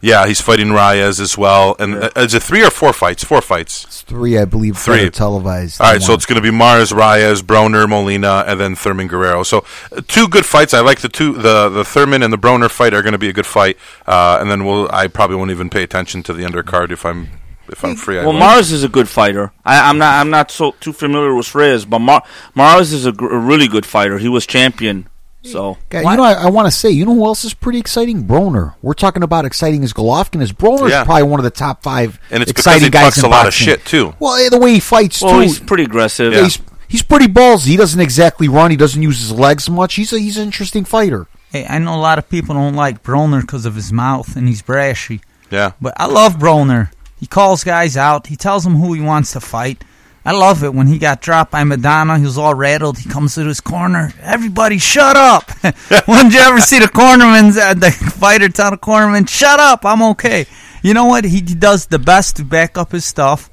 Yeah, he's fighting Reyes as well. And uh, is it three or four fights? Four fights. It's three, I believe, Three. televised. All right, so it's going to be Mars, Reyes, Broner, Molina, and then Thurman Guerrero. So uh, two good fights. I like the two the the Thurman and the Broner fight are going to be a good fight. Uh, and then we'll I probably won't even pay attention to the undercard if I'm if I'm free. I Well, won't. Mars is a good fighter. I, I'm not. I'm not so too familiar with Reyes, but Mar- Mars is a, gr- a really good fighter. He was champion. So Guy, you know, I, I want to say, you know who else is pretty exciting? Broner. We're talking about exciting as Golovkin. As Broner Yeah. is probably one of the top five and it's because exciting he guys talks in a lot of boxing. shit too. Well, eh, the way he fights well, too. he's pretty aggressive. Yeah. He's he's pretty ballsy. He doesn't exactly run. He doesn't use his legs much. He's a, he's an interesting fighter. Hey, I know a lot of people don't like Broner because of his mouth and he's brashy. Yeah. But I love Broner. He calls guys out. He tells them who he wants to fight. I love it. When he got dropped by Maidana, he was all rattled. He comes to his corner. Everybody, shut up! when did you ever see the cornerman, uh, the fighter tell the cornerman, shut up, I'm okay. You know what? He does the best to back up his stuff.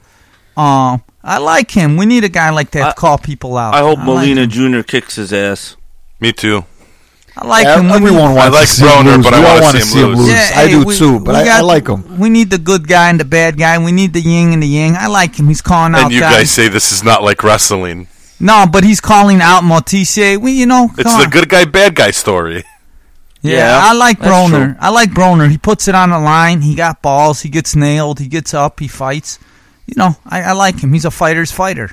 Um, I like him. We need a guy like that I- to call people out. I hope like Molina him. Jr. kicks his ass. Me too. I like Yeah, him. We everyone wants I like to see him lose. but I we all wanna want see to him see him lose. lose. Yeah, I hey, do we- too, but we I, I like him. We need the good guy and the bad guy. We need the yin and the yang. I like him. He's calling out And you guys. guys say this is not like wrestling. No, but he's calling out Morticia. We, you know, It's come the good guy, bad guy story. Yeah, Yeah, I like Broner. true. I like Broner. He puts it on the line. He got balls. He gets nailed. He gets up. He fights. You know, I, I like him. He's a fighter's fighter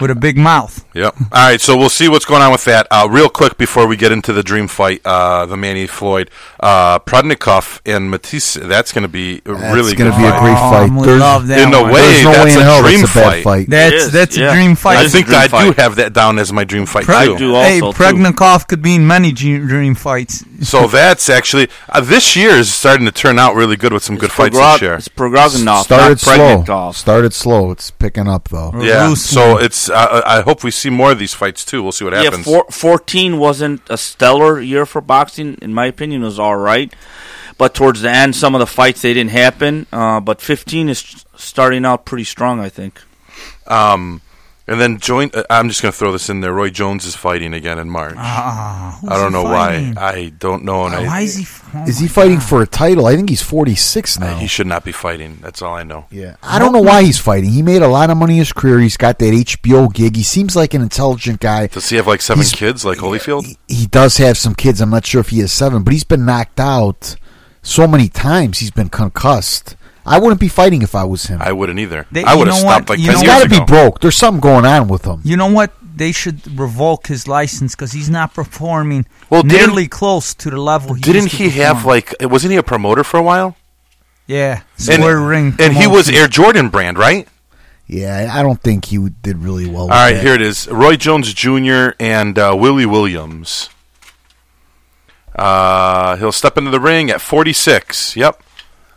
with a big mouth. Yep. All right, so we'll see what's going on with that. Uh, real quick before we get into the dream fight, uh, the Manny Floyd, uh, Provodnikov and Matthysse. That's going to be a That's really gonna be a great Oh, fight. we There's- love that in a one. way- There's no that's way in a hell dream that's a fight. fight. That's that's yeah. a dream fight. I think dream that I do fight. have that down as my dream fight I too. do hey, also, too. Provodnikov could be in many dream, dream fights. So that's actually uh, this year is starting to turn out really good with some good fights Progro- this year. It's Progoginov, Started not slow. Started slow. It's picking up though. Yeah. So it's Uh, I hope we see more of these fights too. We'll see what Yeah, happens. four, 14 wasn't a stellar year for boxing. In my opinion, it was all right. But towards the end, some of the fights they didn't happen. Uh, but 15 is starting out pretty strong, I think. Um, and then join. Uh, I'm just going to throw this in there. Roy Jones is fighting again in March. Ah, I don't know fighting? why. I don't know. And I, Why is he? f- oh Is he fighting God. for a title? I think he's 46 now. he should not be fighting. That's all I know. Yeah, I don't know why he's fighting. He made a lot of money in his career. He's got that HBO gig. He seems like an intelligent guy. Does he have like seven He's- kids like Holyfield? He, he does have some kids. I'm not sure if he has seven, but he's been knocked out so many times. He's been concussed. I wouldn't be fighting if I was him. I wouldn't either. They- I would have stopped what? like You ten know he's years got to ago. be broke. There's something going on with him. You know what? They should revoke his license because he's not performing Well, didn't- nearly close to the level. He Didn't used to he have perform. like? Wasn't he a promoter for a while? Yeah, And, square ring. and he was. Air Jordan brand, right? Yeah, I don't think he did really well. With All right, that. here it is. Roy Jones Jr. and uh, Willie Williams. Uh, he'll step into the ring at 46. Yep.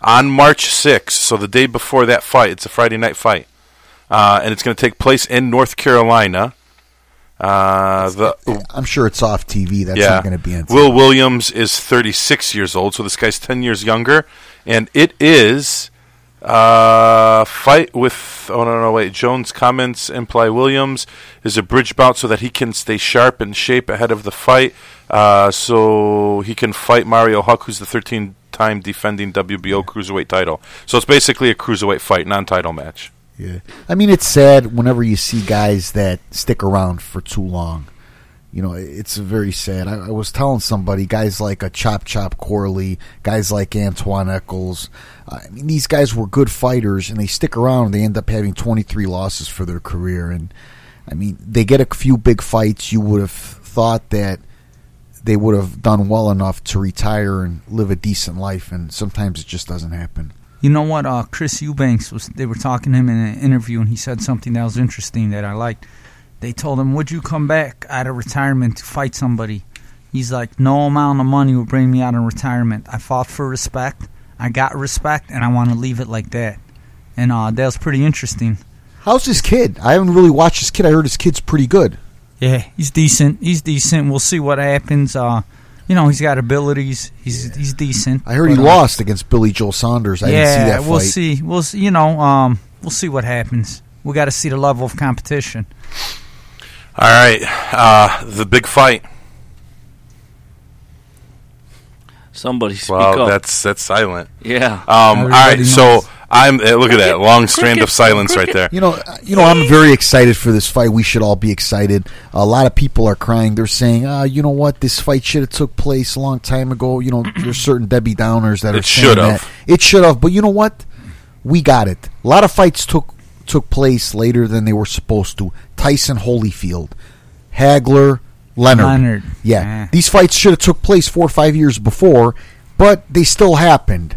On March 6th, so the day before that fight. It's a Friday night fight. Uh, and it's going to take place in North Carolina. Uh, the I'm sure it's off TV. That's yeah. not going to be in. Will Williams is 36 years old, so this guy's 10 years younger, and it is uh, fight with. Oh no, no, wait. Jones' comments imply Williams is a bridge bout so that he can stay sharp and shape ahead of the fight, uh, so he can fight Marco Huck, who's the 13-time defending WBO cruiserweight title. So it's basically a cruiserweight fight, non-title match. Yeah, I mean it's sad whenever you see guys that stick around for too long. You know, it's very sad. I, I was telling somebody, guys like a Chop Chop Corley, guys like Antoine Eccles. I mean, these guys were good fighters, and they stick around. and They end up having 23 losses for their career, and I mean, they get a few big fights. You would have thought that they would have done well enough to retire and live a decent life, and sometimes it just doesn't happen. You know what? Uh, Chris Eubanks was. They were talking to him in an interview, and he said something that was interesting that I liked. They told him, "Would you come back out of retirement to fight somebody?" He's like, "No amount of money will bring me out of retirement. I fought for respect. I got respect, and I want to leave it like that." And uh, that was pretty interesting. How's this kid? I haven't really watched this kid. I heard his kid's pretty good. Yeah, he's decent. He's decent. We'll see what happens. Uh, you know, he's got abilities. He's he's decent. I heard he uh, lost against Billy Joe Saunders. I yeah, didn't see that fight. we'll see. We'll see. You know, um, we'll see what happens. We got to see the level of competition. All right, uh, the big fight. Somebody speak Well, up. that's that's silent. yeah. Um, all right, Everybody so knows. I'm uh, look at that long strand of silence right there. You know, uh, you know, I'm very excited for this fight. We should all be excited. A lot of people are crying. They're saying, "Ah, you know what? This fight should have took place a long time ago." You know, there's certain Debbie Downers that are It saying should that have. it should have. But you know what? We got it. A lot of fights took took place later than they were supposed to. Tyson Holyfield, Hagler, Leonard. Leonard. Yeah, Yeah. these fights should have took place four or five years before, but they still happened,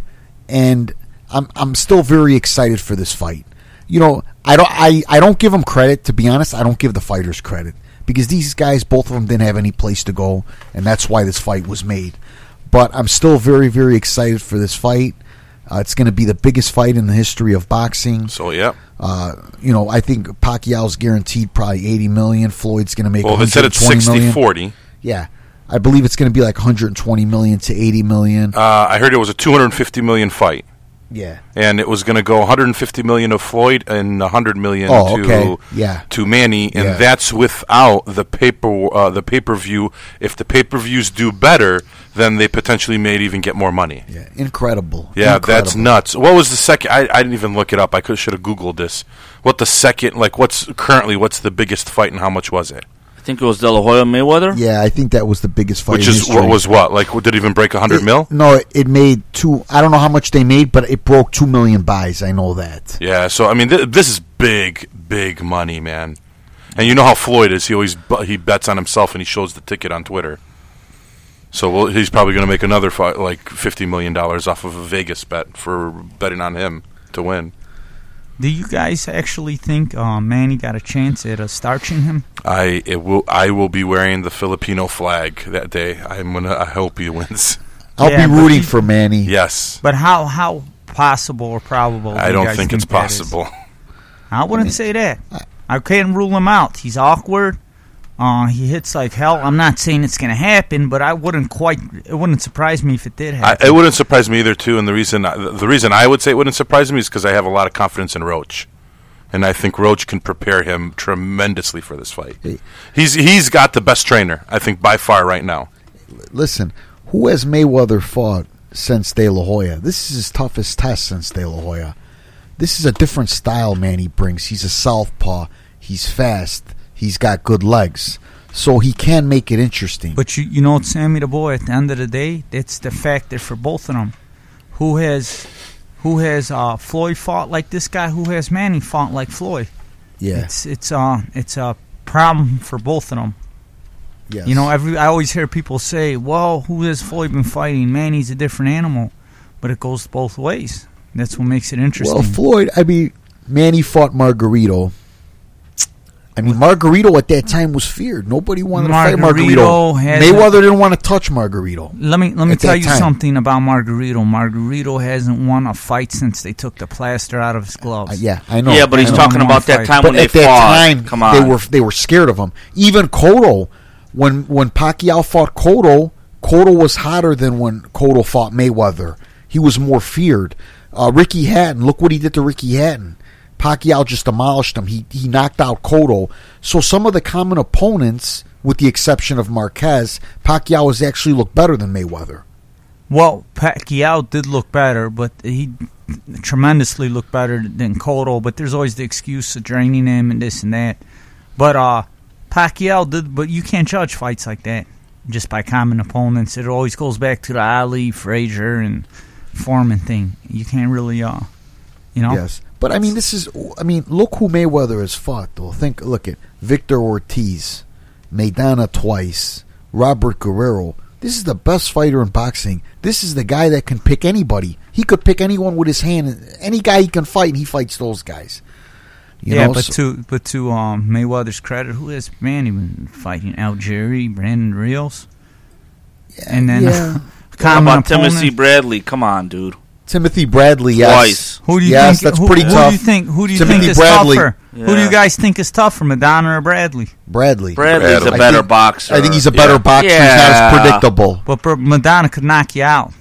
and I'm I'm still very excited for this fight. You know, I don't I, I don't give them credit to be honest. I don't give the fighters credit because these guys, both of them, didn't have any place to go, and that's why this fight was made. But I'm still very very excited for this fight. Uh, it's going to be the biggest fight in the history of boxing. So yeah. Uh, you know, I think Pacquiao's guaranteed probably 80 million. Floyd's going to make Well, they said it's 120 million. 60-40. Yeah, I believe it's going to be like 120 million to 80 million. Uh, I heard it was a 250 million fight, yeah. and it was going to go 150 million to Floyd and 100 million Oh, to okay. Yeah. to Manny, and Yeah. that's without the paper uh, the pay per view. If the pay per views do better, then they potentially may even get more money. Yeah, incredible. Yeah, that's nuts. What was the second? I, I didn't even look it up. I could should have googled this. What the second? Like, what's currently? What's the biggest fight, and how much was it? I think it was De La Hoya Mayweather. Yeah, I think that was the biggest fight. Which is history. what was what? Like, did it even break hundred mil? No, it- it made two. I don't know how much they made, but it broke two million buys. I know that. Yeah. So I mean, th- this is big, big money, man. And you know how Floyd is. He always bu- he bets on himself, and he shows the ticket on Twitter. So well, he's probably going to make another fight, like fifty million dollars off of a Vegas bet for betting on him to win. Do you guys actually think uh, Manny got a chance at uh, starching him? I it will I will be wearing the Filipino flag that day. I'm gonna. I hope he wins. I'll Yeah, be rooting you- for Manny. Yes. But how how possible or probable? do I you don't guys think it's that is? possible. I wouldn't say that. I can't rule him out. He's awkward. Uh, he hits like hell. I'm not saying it's going to happen, but I wouldn't quite. It wouldn't surprise me if it did I, happen. it wouldn't surprise me either, too. And the reason the reason I would say it wouldn't surprise me is because I have a lot of confidence in Roach, and I think Roach can prepare him tremendously for this fight. He's he's got the best trainer, I think, by far right now. Listen, who has Mayweather fought since De La Hoya? This is his toughest test since De La Hoya. This is a different style man he brings. He's a southpaw. He's fast. He's got good legs. So he can make it interesting. But you, you know, Sammy the boy. At the end of the day, that's the factor for both of them. Who has, who has uh, Floyd fought like this guy? Who has Manny fought like Floyd? yeah. It's it's uh it's a problem for both of them. yes. You know, every I always hear people say, "Well, who has Floyd been fighting? Manny's a different animal," but it goes both ways. That's what makes it interesting. Well, Floyd, I mean, Manny fought Margarito. I mean, Margarito at that time was feared. Nobody wanted to fight Margarito Margarito. had- Mayweather didn't want to touch Margarito. let me let me tell you time. something about Margarito. Margarito hasn't won a fight since they took the plaster out of his gloves. Uh, yeah, I know. yeah, but I he's know. talking about that time But when they that fought. time, Come on, they were they were scared of him. Even Cotto, when when Pacquiao fought Cotto, Cotto was hotter than when Cotto fought Mayweather. He was more feared. Uh, Ricky Hatton, look what he did to Ricky Hatton. Pacquiao just demolished him. He he knocked out Cotto. So some of the common opponents, with the exception of Marquez, Pacquiao has actually looked better than Mayweather. Well, Pacquiao did look better, but he tremendously looked better than Cotto. But there's always the excuse of draining him and this and that. But uh, Pacquiao did, but you can't judge fights like that just by common opponents. It always goes back to the Ali, Frazier, and Foreman thing. You can't really, uh, you know. Yes, but I mean, this is. I mean, look who Mayweather has fought. Though, think, look at Victor Ortiz, Maidana twice, Robert Guerrero. This is the best fighter in boxing. This is the guy that can pick anybody. He could pick anyone with his hand. Any guy he can fight, and he fights those guys. You yeah, know, but so- to but to um, Mayweather's credit, who has man even fighting Algieri, Brandon Rios, and then yeah. How common about Timothy? Bradley? Come on, dude. Timothy Bradley, yes. Twice. Who do you yes, think? that's who, pretty who tough. do you think? Who do you Timothy think is Bradley. tougher? Who do you guys think is tougher, Maidana or Bradley? Bradley. Bradley's Bradley. a better think- boxer. I think he's a better Yeah. boxer. He's not as predictable. But Br- Maidana could knock you out.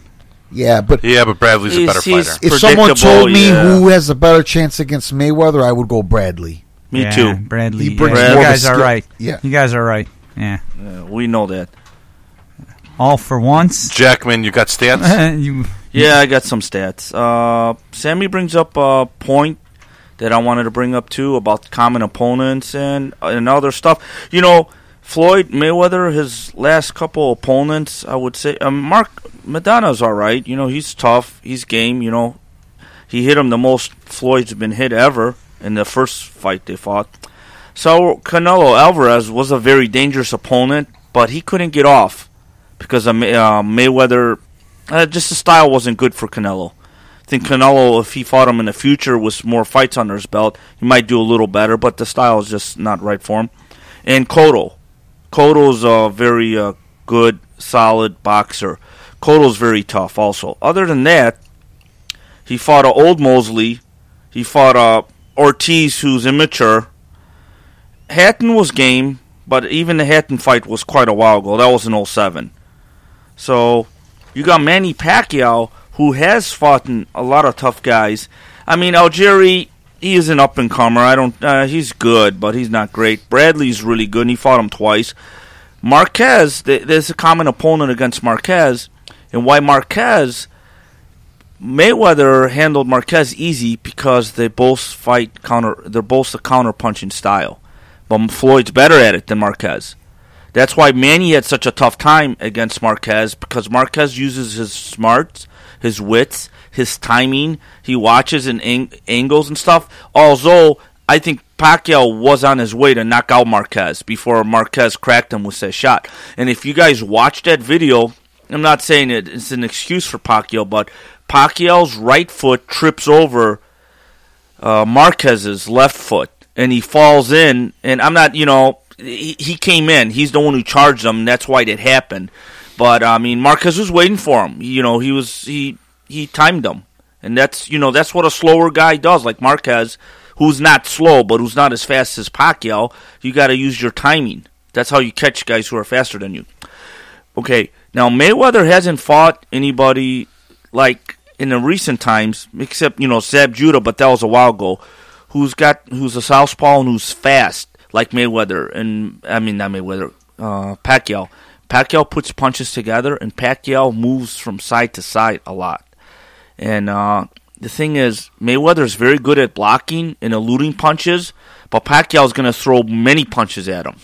Yeah, but Yeah, but Bradley's a He's- better he's- fighter. if someone told me yeah. who has a better chance against Mayweather, I would go Bradley. Me yeah, too. Bradley. He yeah, brings you more of a guys are right. Yeah. You guys are right. Yeah. Yeah, we know that. All for once. Jackman, you got stats? you, Yeah, I got some stats. Uh, Sammy brings up a point that I wanted to bring up too about common opponents and and other stuff. You know, Floyd Mayweather, his last couple opponents, I would say, um, Mark Maidana's all right. You know, he's tough, he's game. You know, he hit him the most Floyd's been hit ever in the first fight they fought. So Canelo Alvarez was a very dangerous opponent, but he couldn't get off because of May- uh, Mayweather. Uh, just the style wasn't good for Canelo. I think Canelo, if he fought him in the future with more fights under his belt, he might do a little better, but the style is just not right for him. And Cotto. Cotto's a very uh, good, solid boxer. Cotto's very tough also. Other than that, he fought a old Mosley. He fought uh, Ortiz, who's immature. Hatton was game, but even the Hatton fight was quite a while ago. That was in 07. So you got Manny Pacquiao, who has fought a lot of tough guys. I mean, Algieri, he is an up and comer. I don't. Uh, he's good, but he's not great. Bradley's really good, and he fought him twice. Marquez, th- there's a common opponent against Marquez, and why Marquez? Mayweather handled Marquez easy because they both fight counter. They're both a counter punching style, but Floyd's better at it than Marquez. That's why Manny had such a tough time against Marquez because Marquez uses his smarts, his wits, his timing. He watches and ang- angles and stuff. Although I think Pacquiao was on his way to knock out Marquez before Marquez cracked him with that shot. And if you guys watch that video, I'm not saying it, it's an excuse for Pacquiao, but Pacquiao's right foot trips over uh, Marquez's left foot, and he falls in. And I'm not, you know, he, came in. He's the one who charged them. That's why it happened. But I mean, Marquez was waiting for him. You know, he was he he timed him, and that's you know that's what a slower guy does, like Marquez, who's not slow, but who's not as fast as Pacquiao, you got to use your timing. That's how you catch guys who are faster than you. Okay, now Mayweather hasn't fought anybody like in the recent times, except you know Zab Judah, but that was a while ago. Who's got who's a southpaw and who's fast like Mayweather and I mean not Mayweather, uh, Pacquiao. Pacquiao puts punches together, and Pacquiao moves from side to side a lot. And uh, the thing is, Mayweather is very good at blocking and eluding punches, but Pacquiao is going to throw many punches at him.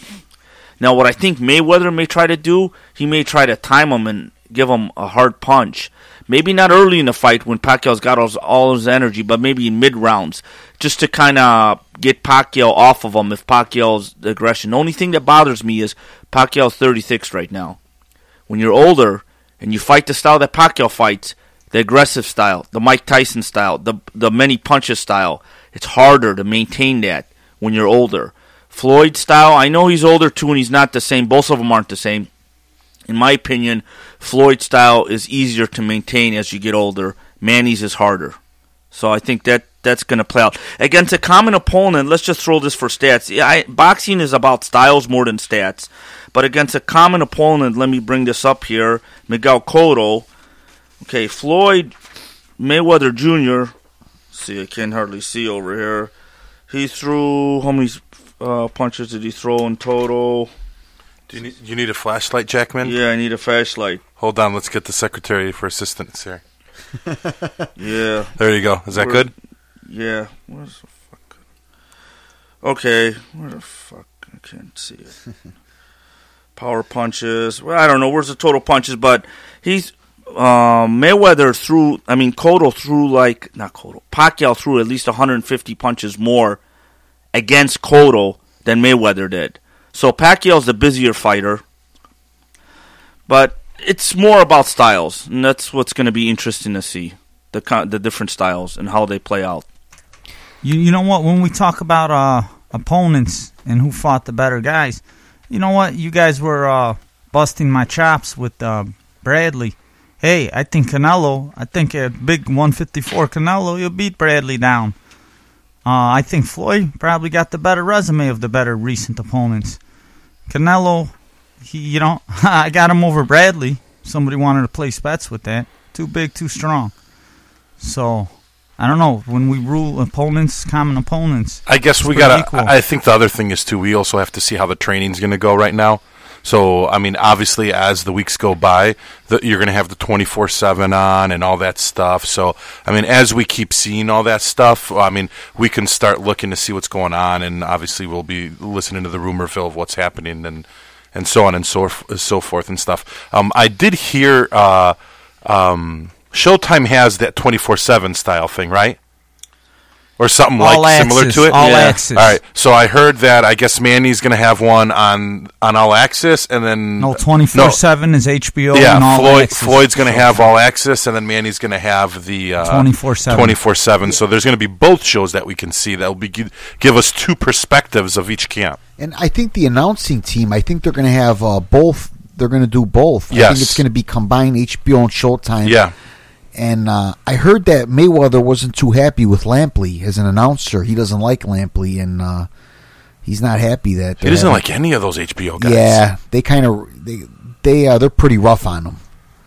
Now, what I think Mayweather may try to do, he may try to time him and give him a hard punch. Maybe not early in the fight when Pacquiao's got all his, all his energy, but maybe in mid rounds, just to kind of get Pacquiao off of him if Pacquiao's aggression. The only thing that bothers me is Pacquiao's 36 right now. When you're older and you fight the style that Pacquiao fights, the aggressive style, the Mike Tyson style, the the many punches style, it's harder to maintain that when you're older. Floyd style, I know he's older too and he's not the same. Both of them aren't the same. In my opinion, Floyd style is easier to maintain as you get older. Manny's is harder. So I think that that's going to play out against a common opponent. Let's just throw this for stats. I, boxing is about styles more than stats. But against a common opponent, let me bring this up here. Miguel Cotto. Okay, Floyd Mayweather Jr. See, I can hardly see over here. He threw how many uh, punches did he throw in total? Do you need, you need a flashlight, Jackman? Yeah, I need a flashlight. Hold on, let's get the secretary for assistance here. Yeah, There you go. Is that Where- good? yeah. Where's the fuck? Okay, where the fuck? I can't see it. Power punches. Well, I don't know. Where's the total punches? But he's um, Mayweather threw. I mean, Cotto threw like not Cotto. Pacquiao threw at least 150 punches more against Cotto than Mayweather did. So Pacquiao's the busier fighter, but it's more about styles, and that's what's going to be interesting to see the the different styles and how they play out. You you know what? When we talk about uh, opponents and who fought the better guys, you know what? You guys were uh, busting my chops with uh, Bradley. Hey, I think Canelo. I think a big 154 Canelo. You'll beat Bradley down. Uh, I think Floyd probably got the better resume of the better recent opponents. Canelo, he, you know, I got him over Bradley. Somebody wanted to place bets with that. Too big, too strong. So I don't know. When we rule opponents, common opponents, I guess we got. to I think the other thing is too. We also have to see how the training's going to go right now. So I mean, obviously, as the weeks go by, the, you're going to have the 24 seven on and all that stuff. So I mean, as we keep seeing all that stuff, I mean, we can start looking to see what's going on, and obviously, we'll be listening to the rumorville of what's happening and and so on and so so forth and stuff. Um, I did hear uh, um, Showtime has that 24 seven style thing, right? Or something All like similar to it. all Yeah. access. All right. So I heard that I guess Manny's going to have one on on All Access, and then No, twenty four seven is HBO Yeah, and all Floyd, access. Floyd's going to have All Access, and then Manny's going to have the uh, 24/7. 24/7. So there's going to be both shows that we can see that will be give us two perspectives of each camp. And I think the announcing team, I think they're going to have uh, both. They're going to do both. I Yes. think it's going to be combined HBO and Showtime. Yeah. And uh, I heard that Mayweather wasn't too happy with Lampley as an announcer. He doesn't like Lampley, and uh, he's not happy that he doesn't having- like any of those HBO guys. Yeah, they kind of they they uh, they're pretty rough on him.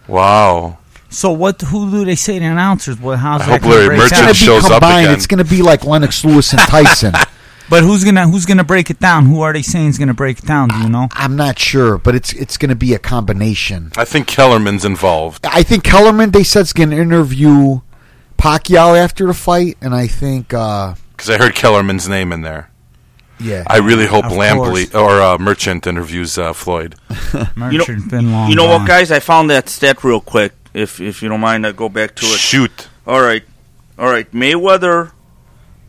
Wow. So what? Who do they say the announcers? Well, how's I that hope gonna Larry break Merchant down? It's going to shows be up combined. again. It's going to be like Lennox Lewis and Tyson. But who's gonna who's gonna break it down? Who are they saying is gonna break it down? Do you know? I'm not sure, but it's it's going to be a combination. I think Kellerman's involved. I think Kellerman they said is going to interview Pacquiao after the fight, and I think uh, Because I heard Kellerman's name in there. yeah, I really hope Of Lampley course. or uh, Merchant interviews uh, Floyd. Merchant been long. You know what, guys? I found that stat real quick. If if you don't mind, I go back to it. Shoot. All right, all right. Mayweather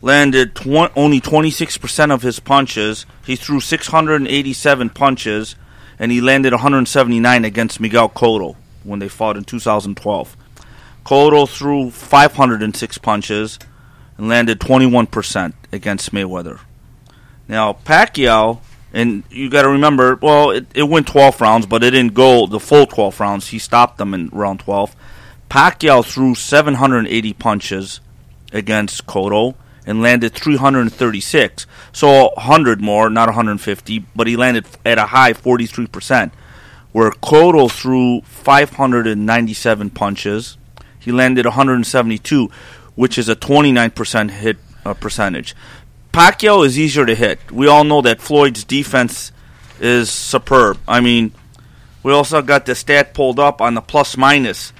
landed tw- only 26% of his punches. He threw 687 punches, and he landed 179 against Miguel Cotto when they fought in 2012. Cotto threw 506 punches and landed 21% against Mayweather. Now Pacquiao, and you got to remember, well, it, it went 12 rounds, but it didn't go the full 12 rounds. He stopped them in round 12. Pacquiao threw 780 punches against Cotto, and landed 336. So 100 more, not 150, but he landed at a high 43%. Where Cotto threw 597 punches, he landed 172, which is a 29% hit uh, percentage. Pacquiao is easier to hit. We all know that Floyd's defense is superb. I mean, we also got the stat pulled up on the plus minus,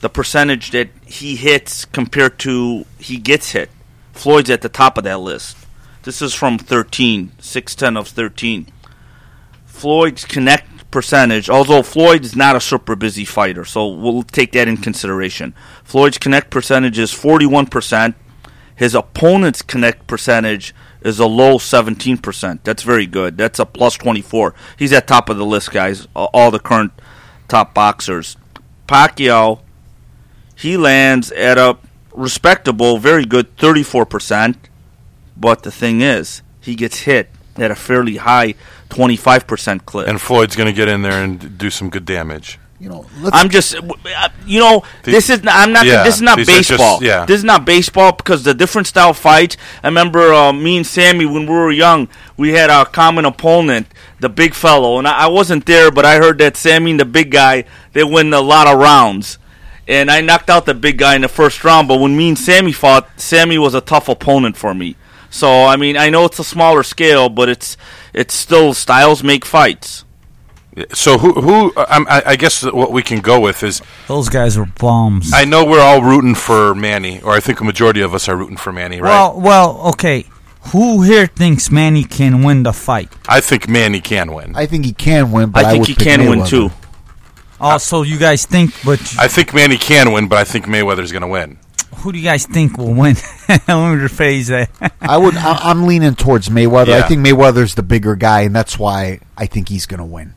the percentage that he hits compared to he gets hit. Floyd's at the top of that list. This is from 13, 610 of 13. Floyd's connect percentage, although Floyd is not a super busy fighter, so we'll take that in consideration. Floyd's connect percentage is 41%. His opponent's connect percentage is a low 17%. That's very good. That's a plus 24. He's at top of the list, guys. All the current top boxers. Pacquiao, he lands at a respectable, very good 34%. But the thing is, he gets hit at a fairly high 25% clip. And Floyd's going to get in there and do some good damage. You know, I'm just, uh, you know, this is I'm not. Yeah, this is not baseball. just- yeah. This is not baseball because the different style fights. I remember uh, me and Sammy when we were young, we had our common opponent, the big fellow, and I, I wasn't there, but I heard that Sammy and the big guy they win a lot of rounds, and I knocked out the big guy in the first round. But when me and Sammy fought, Sammy was a tough opponent for me. So I mean, I know it's a smaller scale, but it's it's still styles make fights. So who who um, I, I guess what we can go with is Those guys are bombs. I know we're all rooting for Manny, or I think a majority of us are rooting for Manny, right? Well, well, okay. Who here thinks Manny can win the fight? I think Manny can win. I think he can win, but I I, think would he pick can win Mayweather. too. Also, you guys think, but I think Manny can win, but I think Mayweather's going to win. who do you guys think will win? Let me rephrase that. I would. I, I'm leaning towards Mayweather. Yeah. I think Mayweather's the bigger guy, and that's why I think he's going to win.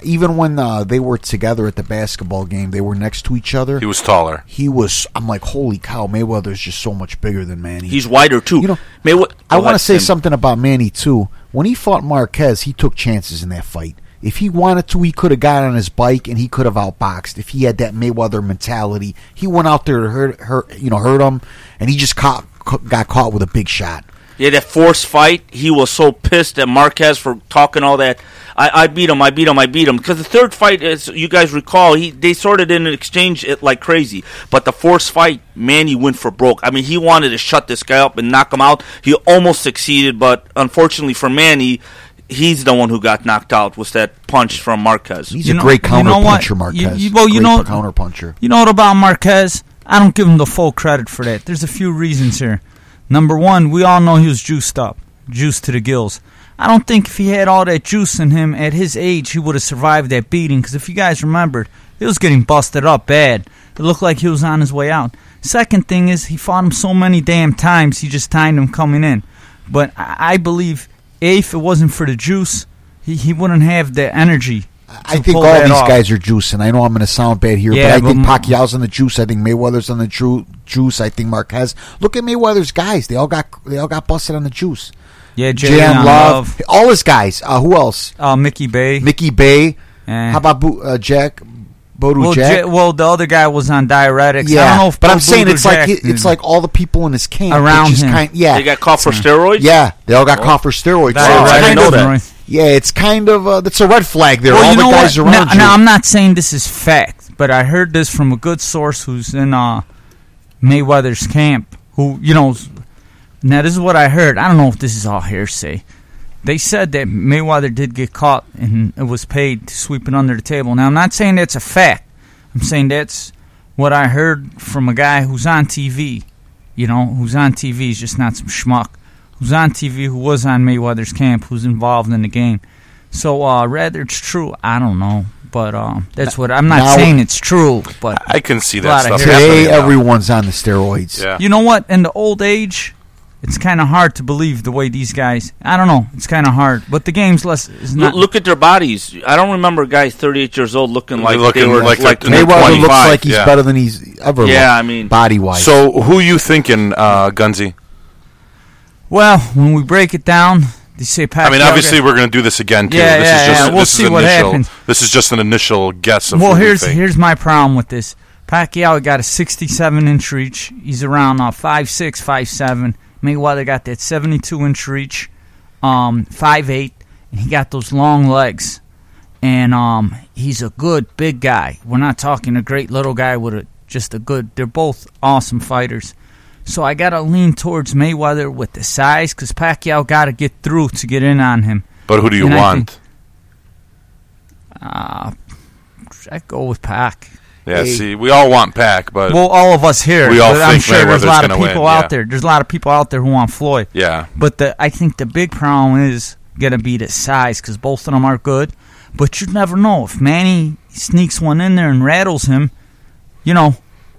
Even when uh, they were together at the basketball game, they were next to each other. He was taller. He was. I'm like, holy cow! Mayweather's just so much bigger than Manny. He's wider too. You know, May what, I want to say Tim. something about Manny too. When he fought Marquez, he took chances in that fight. If he wanted to, he could have got on his bike and he could have outboxed. If he had that Mayweather mentality, he went out there to hurt, hurt you know, hurt him, and he just caught, got caught with a big shot. Yeah, that forced fight, he was so pissed at Marquez for talking all that. I, I beat him, I beat him, I beat him. Because the third fight, as you guys recall, he they sort of didn't exchange it like crazy. But the forced fight, Manny went for broke. I mean, he wanted to shut this guy up and knock him out. He almost succeeded, but unfortunately for Manny, he's the one who got knocked out. Was that punch from Marquez? He's You a know- great you counter know what? puncher, Marquez. You- you- well, you know- counter puncher. You know what about Marquez? I don't give him the full credit for that. There's a few reasons here. Number one, we all know he was juiced up, juiced to the gills. I don't think if he had all that juice in him at his age, he would have survived that beating. Because if you guys remembered, he was getting busted up bad. It looked like he was on his way out. Second thing is, he fought him so many damn times, he just timed him coming in. But I I believe, A, if it wasn't for the juice, he, he wouldn't have the energy. I think all these off. guys are juicing. I know I'm going to sound bad here, Yeah, but I think but- Pacquiao's on the juice. I think Mayweather's on the ju- juice. I think Marquez. Look at Mayweather's guys. They all got they all got busted on the juice. Yeah, Jay Love, Love, all his guys. Uh, who else? uh, Mickey Bey. Mickey Bey. Eh. How about uh, Jack? Badou Well, Jack. J- well, the other guy was on diuretics. yeah, I don't know if but I'm Bob saying it's like it's like all the people in his camp Around him. Kind, yeah, They got caught for steroids. yeah, they all got caught for steroids. That- So Oh, it's I kind didn't know of- that. Yeah, it's kind of uh, that's a red flag there. Well, all you the know guys what? around Now, you. now, I'm not saying this is fact, but I heard this from a good source who's in uh, Mayweather's camp. Who you know? Now this is what I heard. I don't know if this is all hearsay. They said that Mayweather did get caught and it was paid to sweep it under the table. Now I'm not saying that's a fact. I'm saying that's what I heard from a guy who's on TV. You know, who's on TV. He's just not some schmuck. Who's on TV? Who was on Mayweather's camp? Who's involved in the game? So uh, whether it's true, I don't know. But um, that's what I'm not Now- saying it's true. But I can see that stuff Today, everyone's on the steroids. Yeah. you know what? In the old age, it's kind of hard to believe the way these guys. I don't know. It's kind of hard. But the game's less is Look, not. look at their bodies. I don't remember guys 38 years old looking like Looking they were like like, they're- they're Mayweather looks like he's yeah. better than he's ever Yeah, looked, I mean, body wise. So who you thinking, uh, Gunzy? well, when we break it down, they say Pacquiao. I mean, obviously we're going to do this again too. Yeah, this yeah, is just, yeah. We'll this is see what initial, happens. This is just an initial guess of well, who we here's think. here's my problem with this. Pacquiao got a 67 inch reach. He's around uh, 5'6", 5'7", Mayweather got that 72 inch reach, um, 5'8", and he got those long legs. And um, he's a good big guy. We're not talking a great little guy with a just a good. They're both awesome fighters. So I got to lean towards Mayweather with the size because Pacquiao got to get through to get in on him. But who do you And I want? think- Uh, I go with Pac. Yeah, Hey. see, we all want Pac, but Well, all of us here. We all but I'm sure there's a Mayweather's lot of gonna people win, out yeah. there. There's a lot of people out there who want Floyd. yeah, But the I think the big problem is going to be the size because both of them are good. But you never know if Manny sneaks one in there and rattles him. You know,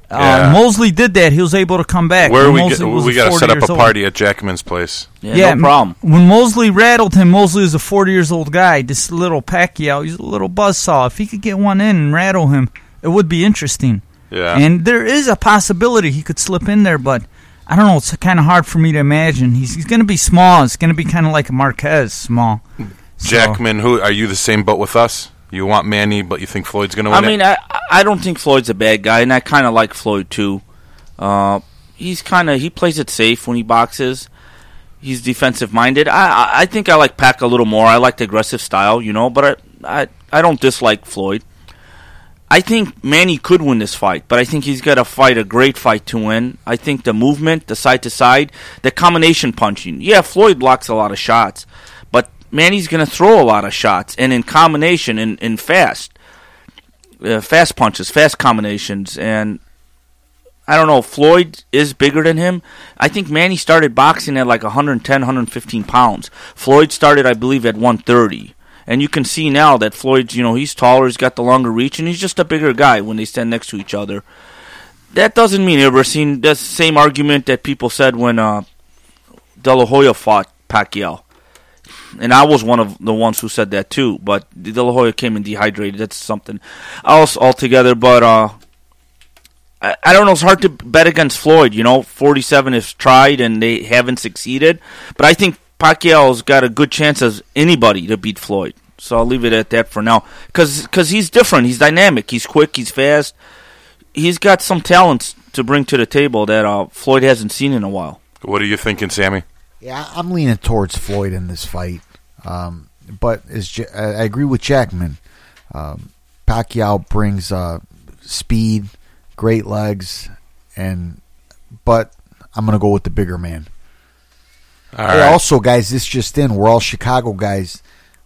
Yeah. uh, Mosley did that. He was able to come back. where When we get, was we got to set up years a old. party at Jackman's place. Yeah, no problem. When Mosley rattled him, Mosley was a 40 years old guy. This little Pacquiao, he's a little buzzsaw. If he could get one in and rattle him, it would be interesting. Yeah, And there is a possibility he could slip in there, but I don't know. It's kind of hard for me to imagine. He's, he's going to be small. It's going to be kind of like a Marquez small. So- Jackman. Who are you? The same boat with us? You want Manny, but you think Floyd's going to win. I mean, it? I I don't think Floyd's a bad guy, and I kind of like Floyd too. Uh, he's kind of he plays it safe when he boxes. He's defensive minded. I, I I think I like Pac a little more. I like the aggressive style, you know, but I I, I don't dislike Floyd. I think Manny could win this fight, but I think he's got to fight a great fight to win. I think the movement, the side to side, the combination punching. Yeah, Floyd blocks a lot of shots, but Manny's going to throw a lot of shots, and in combination and, and fast uh, fast punches, fast combinations, and I don't know. Floyd is bigger than him. I think Manny started boxing at like 110, 115 pounds. Floyd started, I believe, at 130. And you can see now that Floyd's, you know, he's taller, he's got the longer reach, and he's just a bigger guy when they stand next to each other. That doesn't mean ever seen the same argument that people said when uh, De La Hoya fought Pacquiao. And I was one of the ones who said that too, but De La Hoya came in dehydrated. That's something else altogether. But uh, I, I don't know. It's hard to bet against Floyd. You know, 47 has tried and they haven't succeeded. But I think Pacquiao's got a good chance as anybody to beat Floyd. So I'll leave it at that for now. Because he's different. He's dynamic. He's quick. He's fast. He's got some talents to bring to the table that uh, Floyd hasn't seen in a while. What are you thinking, Sammy? Yeah, I'm leaning towards Floyd in this fight. Um, but as Ja- I I agree with Jackman. Um, Pacquiao brings uh, speed, great legs, and but I'm gonna go with the bigger man. All Hey, right. also, guys, this just in: we're all Chicago guys.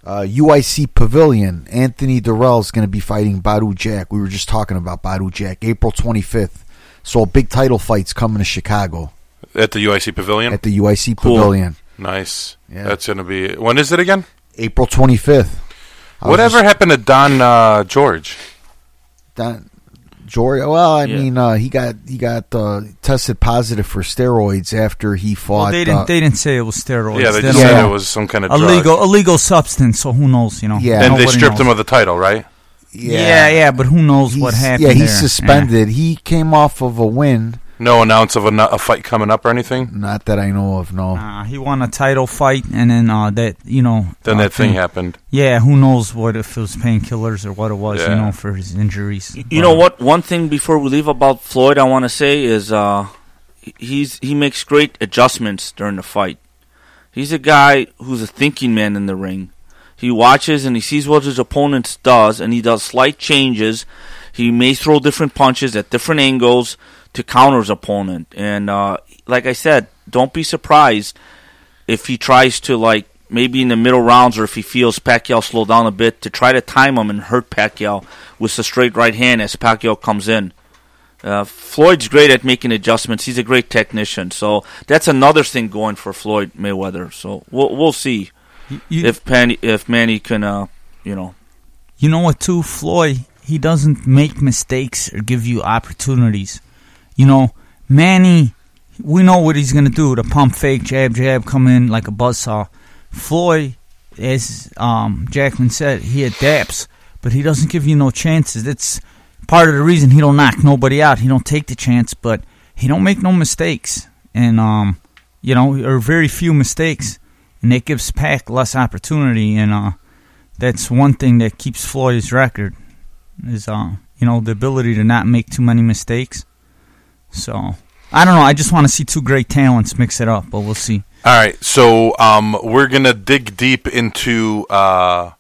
Uh, UIC Pavilion. Anthony Dirrell is going to be fighting Badou Jack. We were just talking about Badou Jack, April 25th. So a big title fight's coming to Chicago At the UIC Pavilion. at the UIC Cool. Pavilion, nice. Yeah. That's going to be. When is it again? April 25th. I Whatever just- happened to Don uh, George? Don, Jory. Well, I Yeah. mean, uh, he got he got uh, tested positive for steroids after he fought. Well, they didn't. uh, they didn't say it was steroids. Yeah, they They just don't said Yeah. it was some kind of illegal drug. illegal substance. So who knows? You know. Yeah. And they stripped knows. him of the title, right? Yeah, yeah, but who knows what happened? Yeah, he's there. suspended. He came off of a win. No announce of a, a fight coming up or anything. Not that I know of. No. Yeah. Uh, he won a title fight, and then uh, that you know. Then uh, that thing happened. Yeah, who knows what if it was painkillers or what it was? Yeah. You know, for his injuries. You know what? One thing before we leave about Floyd, I want to say is uh, he's he makes great adjustments during the fight. He's a guy who's a thinking man in the ring. He watches and he sees what his opponent does, and he does slight changes. He may throw different punches at different angles to counter his opponent. And uh, like I said, don't be surprised if he tries to like maybe in the middle rounds or if he feels Pacquiao slow down a bit to try to time him and hurt Pacquiao with a straight right hand as Pacquiao comes in. Uh, Floyd's great at making adjustments. He's a great technician. So that's another thing going for Floyd Mayweather. So we'll we'll see You, you, if Manny if Manny can uh you know you know what? Too Floyd. He doesn't make mistakes or give you opportunities. You know, Manny. We know what he's gonna do. The pump fake, jab, jab, come in like a buzzsaw. Floyd, as um, Jacqueline said, he adapts, but he doesn't give you no chances. That's part of the reason he don't knock nobody out. He don't take the chance, but he don't make no mistakes, and um, you know, or very few mistakes, and that gives Pac less opportunity, and uh, that's one thing that keeps Floyd's record is uh, you know, the ability to not make too many mistakes. So I don't know. I just want to see two great talents mix it up, but we'll see. All right, so um, we're gonna dig deep into uh,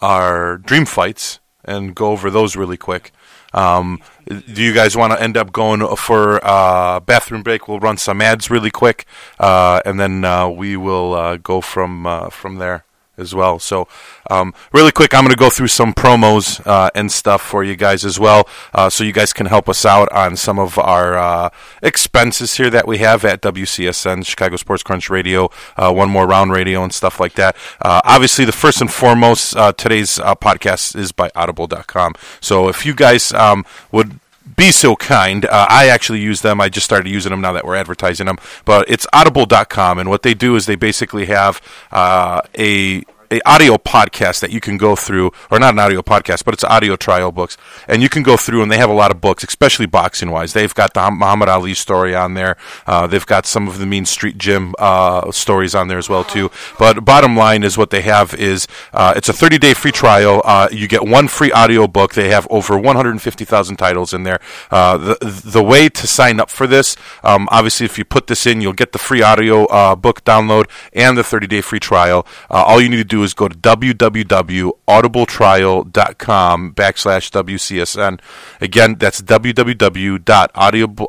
our dream fights and go over those really quick. Um, do you guys want to end up going for uh, bathroom break? We'll run some ads really quick, uh, and then uh, we will uh, go from uh, from there as well. So, um, really quick, I'm going to go through some promos uh, and stuff for you guys as well, uh, so you guys can help us out on some of our uh, expenses here that we have at WCSN, Chicago Sports Crunch Radio, uh, One More Round Radio, and stuff like that. Uh, obviously, the first and foremost, uh, today's podcast is by Audible.com. So, if you guys um, would be so kind. Uh, I actually use them. I just started using them now that we're advertising them. But it's audible.com, and what they do is they basically have uh, a a audio podcast that you can go through, or not an audio podcast, but it's audio trial books, and you can go through, and they have a lot of books, especially boxing wise. They've got the Muhammad Ali story on there. Uh, they've got some of the Mean Street Gym uh, stories on there as well too. But bottom line is what they have is uh, it's a 30 day free trial. Uh, you get one free audio book. They have over 150,000 titles in there. Uh, the the way to sign up for this, um, obviously, if you put this in, you'll get the free audio uh, book download and the 30 day free trial. all you need to do is go to www.audibletrial.com backslash WCSN. Again, that's www.audible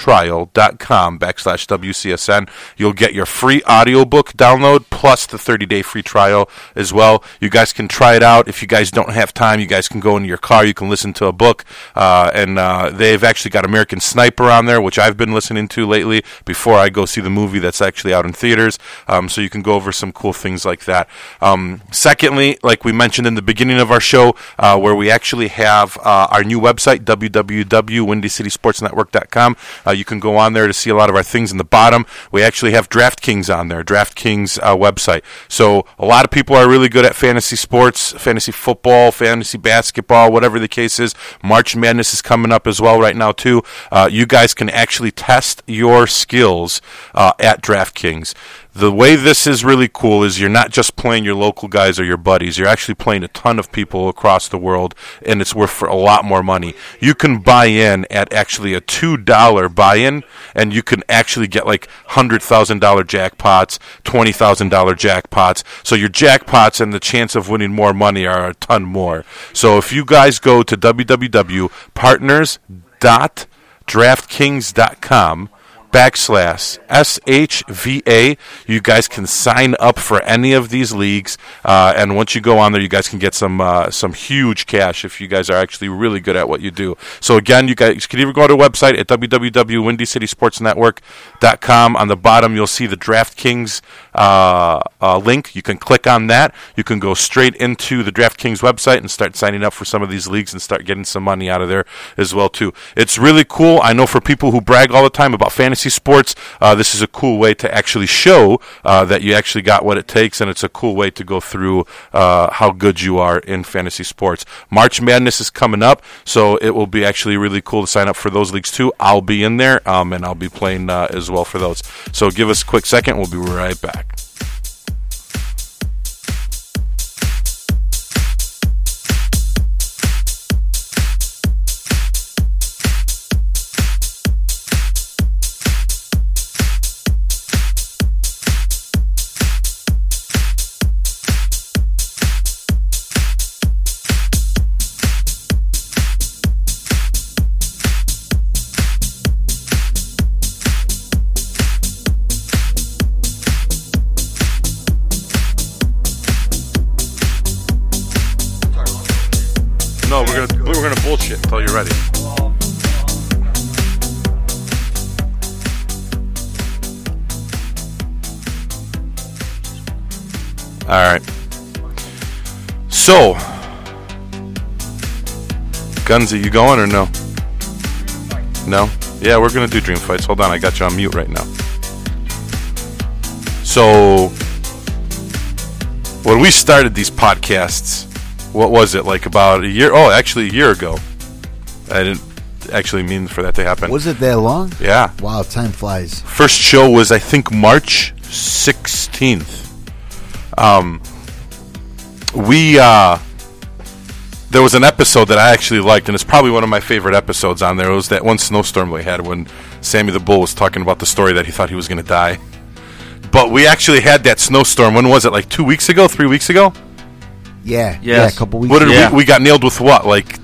trial.com backslash WCSN. You'll get your free audiobook download plus the 30 day free trial as well. You guys can try it out. If you guys don't have time, you guys can go into your car. You can listen to a book. Uh, and uh, they've actually got American Sniper on there, which I've been listening to lately before I go see the movie that's actually out in theaters. Um, so you can go over some cool things like that. Um, secondly, like we mentioned in the beginning of our show, uh, where we actually have uh, our new website, www.windycitysportsnetwork.com. Uh, you can go on there to see a lot of our things in the bottom. We actually have DraftKings on there, DraftKings uh, website. So a lot of people are really good at fantasy sports, fantasy football, fantasy basketball, whatever the case is. March Madness is coming up as well right now too. Uh, you guys can actually test your skills uh, at DraftKings the way this is really cool is you're not just playing your local guys or your buddies. You're actually playing a ton of people across the world, and it's worth for a lot more money. You can buy in at actually a two dollar buy in, and you can actually get like hundred thousand dollar jackpots, twenty thousand dollar jackpots. So your jackpots and the chance of winning more money are a ton more. So if you guys go to www.partners.draftkings.com backslash SHVA. You guys can sign up for any of these leagues, uh, and once you go on there, you guys can get some uh, some huge cash if you guys are actually really good at what you do. So again, you guys can either go to our website at www.windycitysportsnetwork.com. On the bottom, you'll see the DraftKings uh, uh, link. You can click on that. You can go straight into the DraftKings website and start signing up for some of these leagues and start getting some money out of there as well too. It's really cool. I know for people who brag all the time about fantasy sports, uh, this is a cool way to actually show uh, that you actually got what it takes, and it's a cool way to go through uh, how good you are in fantasy sports. March Madness is coming up, so it will be actually really cool to sign up for those leagues too. I'll be in there, um, and I'll be playing uh, as well for those. So give us a quick second. We'll be right back. All right. So, Guns, are you going or no? No. Yeah, we're gonna do dream fights. Hold on, I got you on mute right now. So, when we started these podcasts, what was it like about a year? Oh, actually, a year ago. I didn't actually mean for that to happen. Was it that long? Yeah. Wow, time flies. First show was I think March sixteenth. Um, we uh, there was an episode that I actually liked, and it's probably one of my favorite episodes on there. It was that one snowstorm we had when Sammy the Bull was talking about the story that he thought he was going to die. But we actually had that snowstorm. When was it? Like two weeks ago, three weeks ago. Yeah, yeah, a couple weeks. What did Yeah. we? We got nailed with what? Like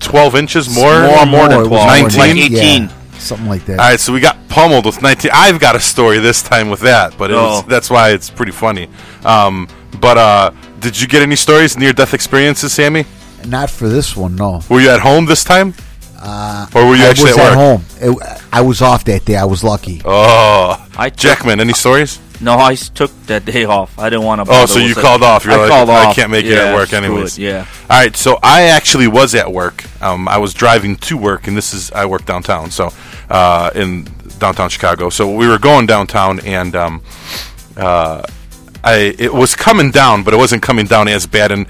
twelve inches more. More, more than 12. more Nineteen? than- Like yeah, 18. Something like that. All right, so we got pummeled with 19. I've got a story this time with that, but it was, Oh. that's why it's pretty funny. Um, but uh, did you get any stories, near death experiences, Sammy? Not for this one, no. Were you at home this time? Uh, Or were you I actually was at at work? home. It, I was off that day. I was lucky. Oh, I took, Jackman, any stories? No, I took that day off. I didn't want to. Oh, so you called off. You're I like, called I off. can't make it at work screw anyways. it, Yeah. All right, so I actually was at work. Um, I was driving to work, and this is I work downtown, so uh, in downtown Chicago. So we were going downtown, and um, uh, I it was coming down, but it wasn't coming down as bad. And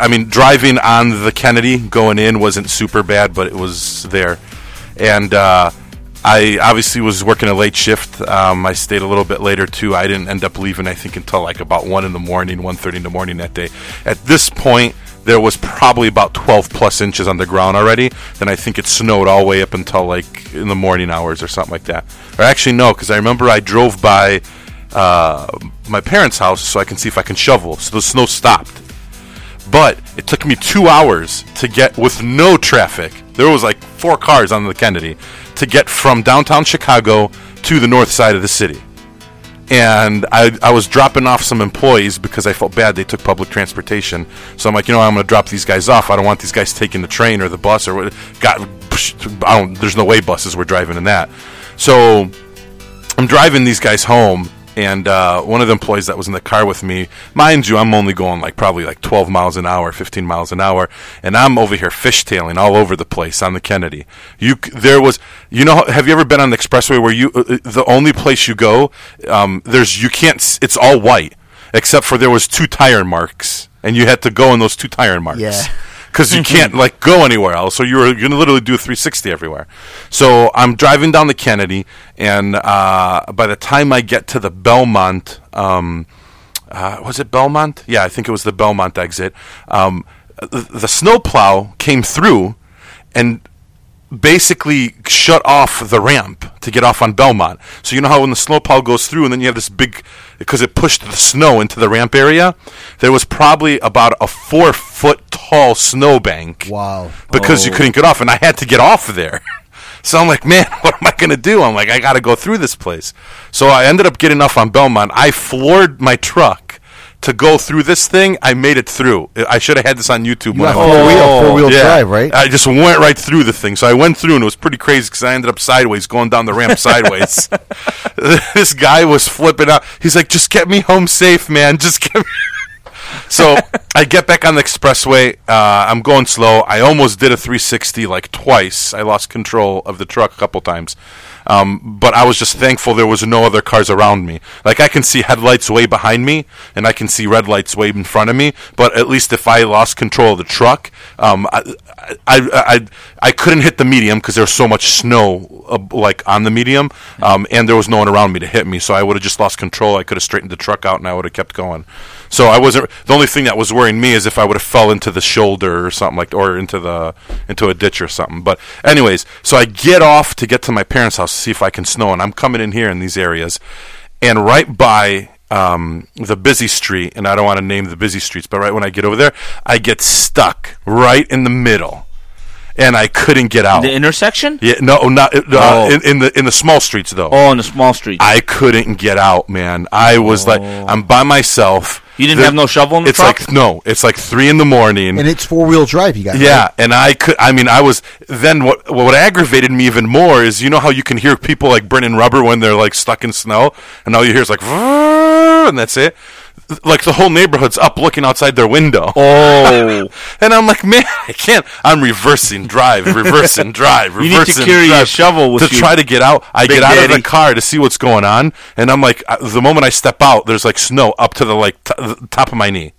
I mean, driving on the Kennedy going in wasn't super bad, but it was there. And uh, I obviously was working a late shift. Um, I stayed a little bit later too. I didn't end up leaving. I think until like about one in the morning, 1.30 in the morning that day. At this point, there was probably about 12 plus inches on the ground already. Then I think it snowed all the way up until like in the morning hours or something like that. Or actually, no, because I remember I drove by uh, my parents' house so I can see if I can shovel. So the snow stopped. But it took me two hours to get with no traffic. There was like four cars on the Kennedy to get from downtown Chicago to the north side of the city. And I, I was dropping off some employees because I felt bad they took public transportation. So I'm like, you know, I'm going to drop these guys off. I don't want these guys taking the train or the bus or what. Got, I don't. There's no way buses were driving in that. So I'm driving these guys home, and uh, one of the employees that was in the car with me, mind you, I'm only going like probably like 12 miles an hour, 15 miles an hour, and I'm over here fishtailing all over the place on the Kennedy. You, there was, you know, have you ever been on the expressway where you, uh, uh, the only place you go, um, there's you can't, it's all white except for there was two tire marks, and you had to go in those two tire marks Yeah. Because you can't like go anywhere else. So you're going to literally do a 360 everywhere. So I'm driving down the Kennedy, and uh, by the time I get to the Belmont, um, uh, was it Belmont? Yeah, I think it was the Belmont exit. Um, the, the snowplow came through and basically shut off the ramp to get off on Belmont. So you know how when the snowplow goes through and then you have this big because it pushed the snow into the ramp area, there was probably about a four foot tall snowbank. Wow. Because you Oh. couldn't get off, and I had to get off of there. So I'm like, man, what am I going to do? I'm like, I got to go through this place. So I ended up getting off on Belmont. I floored my truck to go through this thing. I made it through. I should have had this on YouTube. You when got I four wheel, oh. four wheel yeah. drive, right? I just went right through the thing. So I went through, and it was pretty crazy because I ended up sideways, going down the ramp sideways. this guy was flipping out. He's like, "Just get me home safe, man. Just get me." So I get back on the expressway. Uh, I'm going slow. I almost did a 360 like twice. I lost control of the truck a couple times. Um, but I was just thankful there was no other cars around me. Like I can see headlights way behind me, and I can see red lights way in front of me. But at least if I lost control of the truck, um, I, I, I, I couldn't hit the medium because there was so much snow uh, like on the medium, um, and there was no one around me to hit me. So I would have just lost control. I could have straightened the truck out, and I would have kept going. So I wasn't. The only thing that was worrying me is if I would have fell into the shoulder or something like, or into the into a ditch or something. But anyways, so I get off to get to my parents' house to see if I can snow, and I'm coming in here in these areas, and right by um, the busy street, and I don't want to name the busy streets, but right when I get over there, I get stuck right in the middle, and I couldn't get out. The intersection? yeah, no, not uh, Oh. in, in the in the small streets though. Oh, in the small street. I couldn't get out, man. I was like, I'm by myself. You didn't The- have no shovel in the It's truck? like no, it's like three in the morning. And it's four wheel drive. You got yeah, and I could. I mean, I was. Then what? What aggravated me even more is you know how you can hear people like burning rubber when they're like stuck in snow, and all you hear is like, and that's it. Like the whole neighborhood's up looking outside their window. Oh. And I'm like, man, I can't. I'm reversing drive, reversing drive, reversing You need to carry drive a shovel with to you, try to get out. I Big get out of the car to see what's going on, and I'm like, uh, the moment I step out, there's like snow up to the like t- the top of my knee.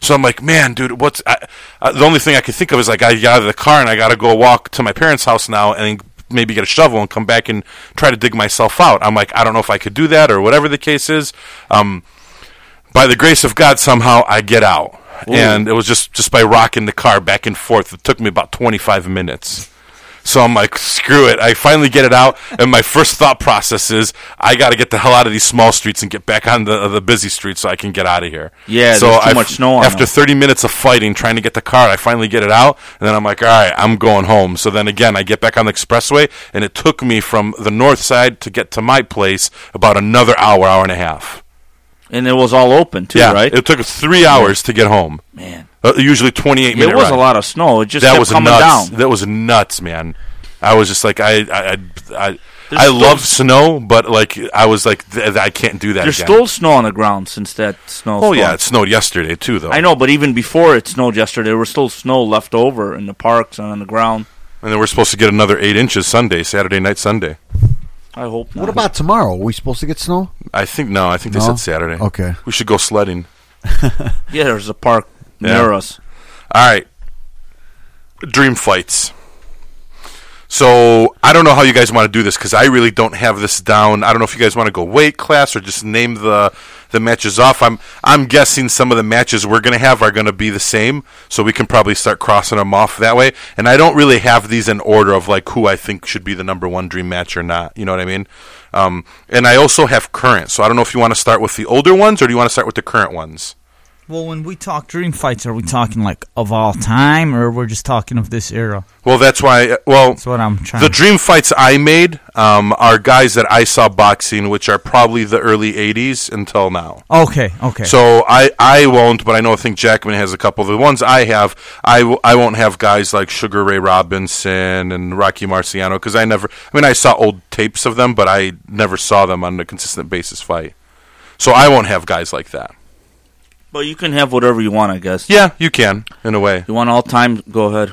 So I'm like, man, dude, what's I, uh, the only thing I could think of is like I get out of the car and I got to go walk to my parents' house now and maybe get a shovel and come back and try to dig myself out. I'm like, I don't know if I could do that or whatever the case is. Um, by the grace of God, somehow I get out. and it was just just by rocking the car back and forth. It took me about 25 minutes. So I'm like, screw it. I finally get it out, and my first thought process is, I got to get the hell out of these small streets and get back on the the busy streets so I can get out of here. Yeah, so there's too I- much snow on After them. 30 minutes of fighting, trying to get the car, I finally get it out, and then I'm like, all right, I'm going home. So then again, I get back on the expressway, and it took me from the north side to get to my place about another hour, hour and a half. And it was all open too, yeah, right? it took us three hours to get home. Man, Uh, usually 28 it was ride. a lot of snow. It just that kept was coming nuts. down. That was nuts, man. I was just like, I, I, I, I, I love snow, but like, I was like, th- th- I can't do that There's again. still snow on the ground since that snow. oh yeah, it snowed yesterday too, though. I know, but even before it snowed yesterday, there was still snow left over in the parks and on the ground. And then we're supposed to get another eight inches Sunday, Saturday night, Sunday. I hope not. What about tomorrow? Are we supposed to get snow? I think no, I think they No? said Saturday. Okay. we should go sledding. Yeah, there's a park Yeah. near us. All right. Dream fights. So I don't know how you guys want to do this because I really don't have this down. I don't know if you guys want to go weight class or just name the the matches off. I'm I'm guessing some of the matches we're going to have are going to be the same, so we can probably start crossing them off that way. And I don't really have these in order of like who I think should be the number one dream match or not. You know what I mean? Um, and I also have current, so I don't know if you want to start with the older ones or do you want to start with the current ones. Well, when we talk dream fights, are we talking like of all time, or we're just talking of this era? Well, that's why. Well, That's what I'm trying. The dream fights I made um, are guys that I saw boxing, which are probably the early '80s until now. Okay, okay. So I, I won't, but I know I think Jackman has a couple. The ones I have, I, w- I won't have guys like Sugar Ray Robinson and Rocky Marciano because I never. I mean, I saw old tapes of them, but I never saw them on a consistent basis fight. So I won't have guys like that. But you can have whatever you want, I guess. Yeah, you can in a way. You want all time? Go ahead.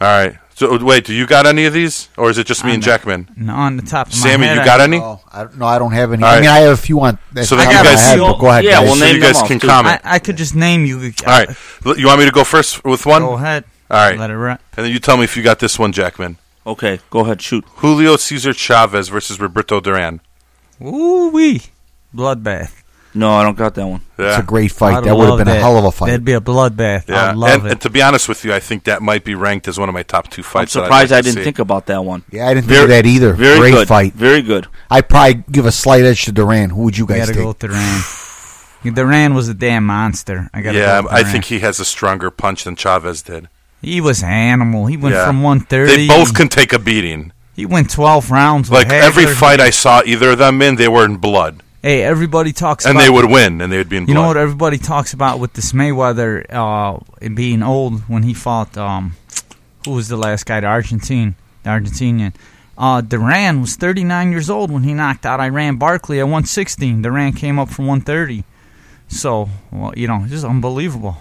All right. So wait, do you got any of these, or is it just me I'm and Jackman? no, on the top of my Sammy, head, you I- got any? Oh, I, no, I don't have any. All I right. mean, I have a few on. So then you of my guys- head, but go ahead. Yeah, guys. well, so name you guys them off, can too. comment. I, I could just name you. All right. L- You want me to go first with one? Go ahead. All right. Let it run. And then you tell me if you got this one, Jackman. Okay, go ahead, shoot. Julio Cesar Chavez versus Roberto Duran. Ooh wee, bloodbath. No, I don't got that one. Yeah. It's a great fight. I'd That would have love been a hell of a fight. That'd be a bloodbath. yeah. I'd love and, it. and to be honest with you, I think that might be ranked as one of my top two fights. I'd surprised like I didn't see. think about that one. yeah, I didn't Very- think of that either. Very great good. fight. Very good. I'd probably give a slight edge to Duran. Who would you I guys gotta take? go with Duran. Duran was a damn monster. I gotta Yeah, go I think he has a stronger punch than Chavez did. he was an animal. He went Yeah. from 130. They both can take a beating. He went 12 rounds. With Like every fight I saw either of them in, they were in blood, Hey, everybody talks about and about. they would win, and they would be in You know what everybody talks about with this Mayweather uh, being old when he fought um, who was the last guy, the Argentine, the Argentinian. Uh, Duran was 39 years old when he knocked out Iran Barkley at 116. Duran came up from 130. So, well, you know, just unbelievable.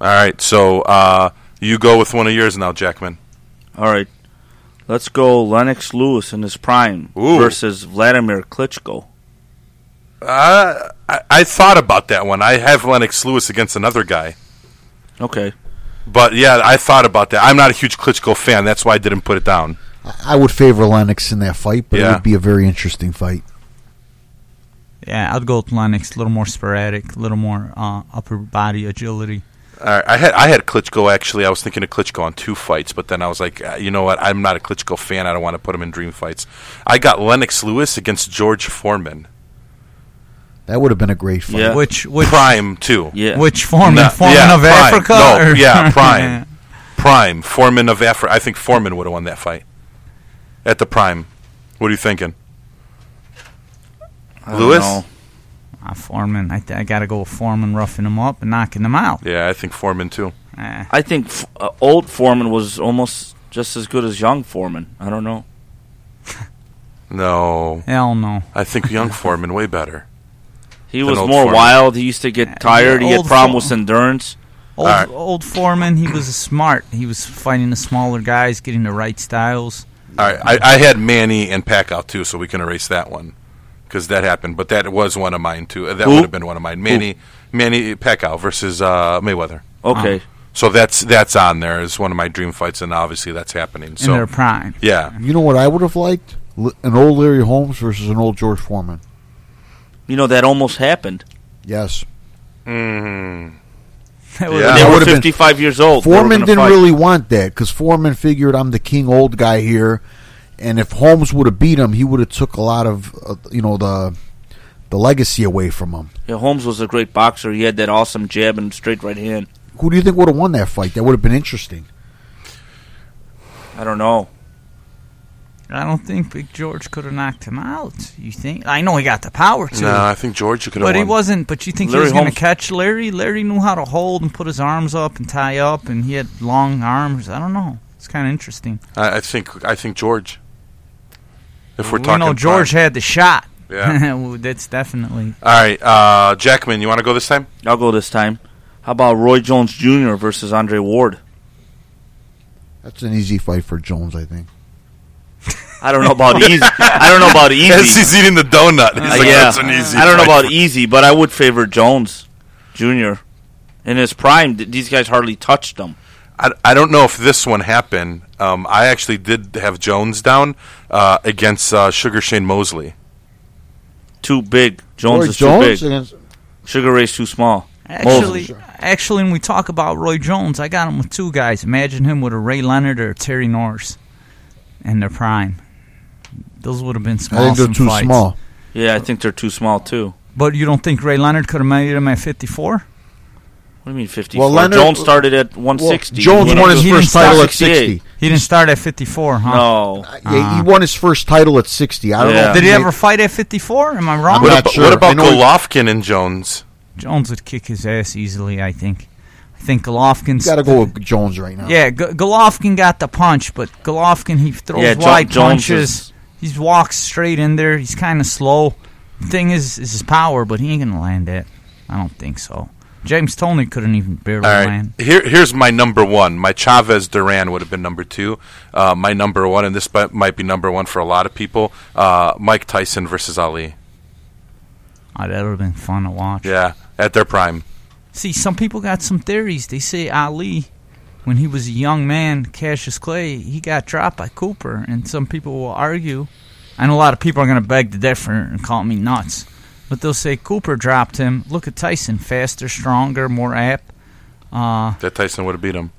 All right, so uh, you go with one of yours now, Jackman. All right. Let's go Lennox Lewis in his prime Ooh. versus Vladimir Klitschko. Uh, I, I thought about that one. I have Lennox Lewis against another guy. Okay. But yeah, I thought about that. I'm not a huge Klitschko fan. That's why I didn't put it down. I would favor Lennox in that fight, but it would be a very interesting fight. Yeah, I'd go with Lennox. A little more sporadic, a little more uh, upper body agility. All right, I had I had Klitschko actually. I was thinking of Klitschko on two fights, but then I was like, uh, you know what? I'm not a Klitschko fan. I don't want to put him in dream fights. I got Lennox Lewis against George Foreman, That would have been a great fight. Yeah. Which which prime too. Yeah. which Foreman? No, Foreman yeah, of prime. Africa? No, or- yeah, prime. Prime Foreman of Africa. I think Foreman would have won that fight at the prime. What are you thinking? I don't Lewis? Ah, know. Foreman. I, th- I got to go with Foreman roughing him up and knocking him out. Yeah, I think Foreman too. Eh. I think f- uh, old Foreman was almost just as good as young Foreman. I don't know. No, Hell no. I think young Foreman way better. He Than was old more Foreman. wild. He used to get tired. he had old problem Fo- with endurance. Old, Alright. old Foreman, he was smart. He was fighting the smaller guys, getting the right styles. All right, I, I had Manny and Pacquiao too, so we can erase that one because that happened. But that was one of mine too. That would have been one of mine. Manny, Manny Pacquiao versus uh, Mayweather. Okay. So that's that's on there as one of my dream fights, and obviously that's happening. in So their prime. yeah, You know what I would have liked? L- An old Larry Holmes versus an old George Foreman. You know that almost happened. Yes. mm, That would've Yeah. They been- were would've been- 55 years old. They were Foreman gonna didn't fight. really want that because Foreman figured I'm the king old guy here, and if Holmes would have beat him, he would have took a lot of uh, you know the the legacy away from him. Yeah, Holmes was a great boxer. He had that awesome jab and straight right hand. Who do you think would have won that fight? That would have been interesting. I don't know. I don't think Big George could have knocked him out. You think? I know he got the power to, No, I think George could have but he wasn't. But you think Larry he was going to catch Larry? Larry knew how to hold and put his arms up and tie up, and he had long arms. I don't know. It's kind of interesting. I, I think I think George. If we're we talking, know George prime. had the shot. Yeah. Well, That's definitely. All right, uh, Jackman, you want to go this time? I'll go this time. How about Roy Jones Jr. versus Andre Ward? That's an easy fight for Jones, I think. I don't know about easy. I don't know about As easy. he's eating the donut, he's Uh, like, yeah, "That's an easy." I don't know about easy, but I would favor Jones Jr. In his prime, these guys hardly touched him. I, I don't know if this one happened. Um, I actually did have Jones down uh, against uh, Sugar Shane Mosley. Too big. Jones Roy is Jones too big. against Sugar Ray's too small. Actually, actually, when we talk about Roy Jones, I got him with two guys. Imagine him with a Ray Leonard or Terry Norris in their prime. Those would have been I small. think they're too fights. small. Yeah, I think they're too small too. But you don't think Ray Leonard could have made him at 54? What do you mean 54? Well, Leonard- Jones started at 160. Jones won his first title at 60. He didn't start at 54, huh? No. Uh, yeah, he won his first title at 60. I don't know. Yeah. if Did he made- ever fight at 54? Am I wrong? I'm What, not about, sure. what about Golovkin and Jones? Jones would kick his ass easily, I think. I think Golovkin's. Got to go with Jones right now. Yeah, G- Golovkin got the punch, but Golovkin, he throws Yeah, Jo- wide Jones punches. He walks straight in there. He's kind of slow. Thing is, is his power, but he ain't gonna land it. I don't think so. James Toney couldn't even barely All right, land. here here's my number one. My Chavez Duran would have been number two. Uh, my number one, and this bi- might be number one for a lot of people. Uh, Mike Tyson versus Ali. Oh, that would have been fun to watch. Yeah, at their prime. See, some people got some theories. They say Ali, when he was a young man, Cassius Clay, he got dropped by Cooper, and some people will argue. and a lot of people are going to beg to differ and call me nuts, but they'll say Cooper dropped him. Look at Tyson, faster, stronger, more apt. Uh, That Tyson would have beat him.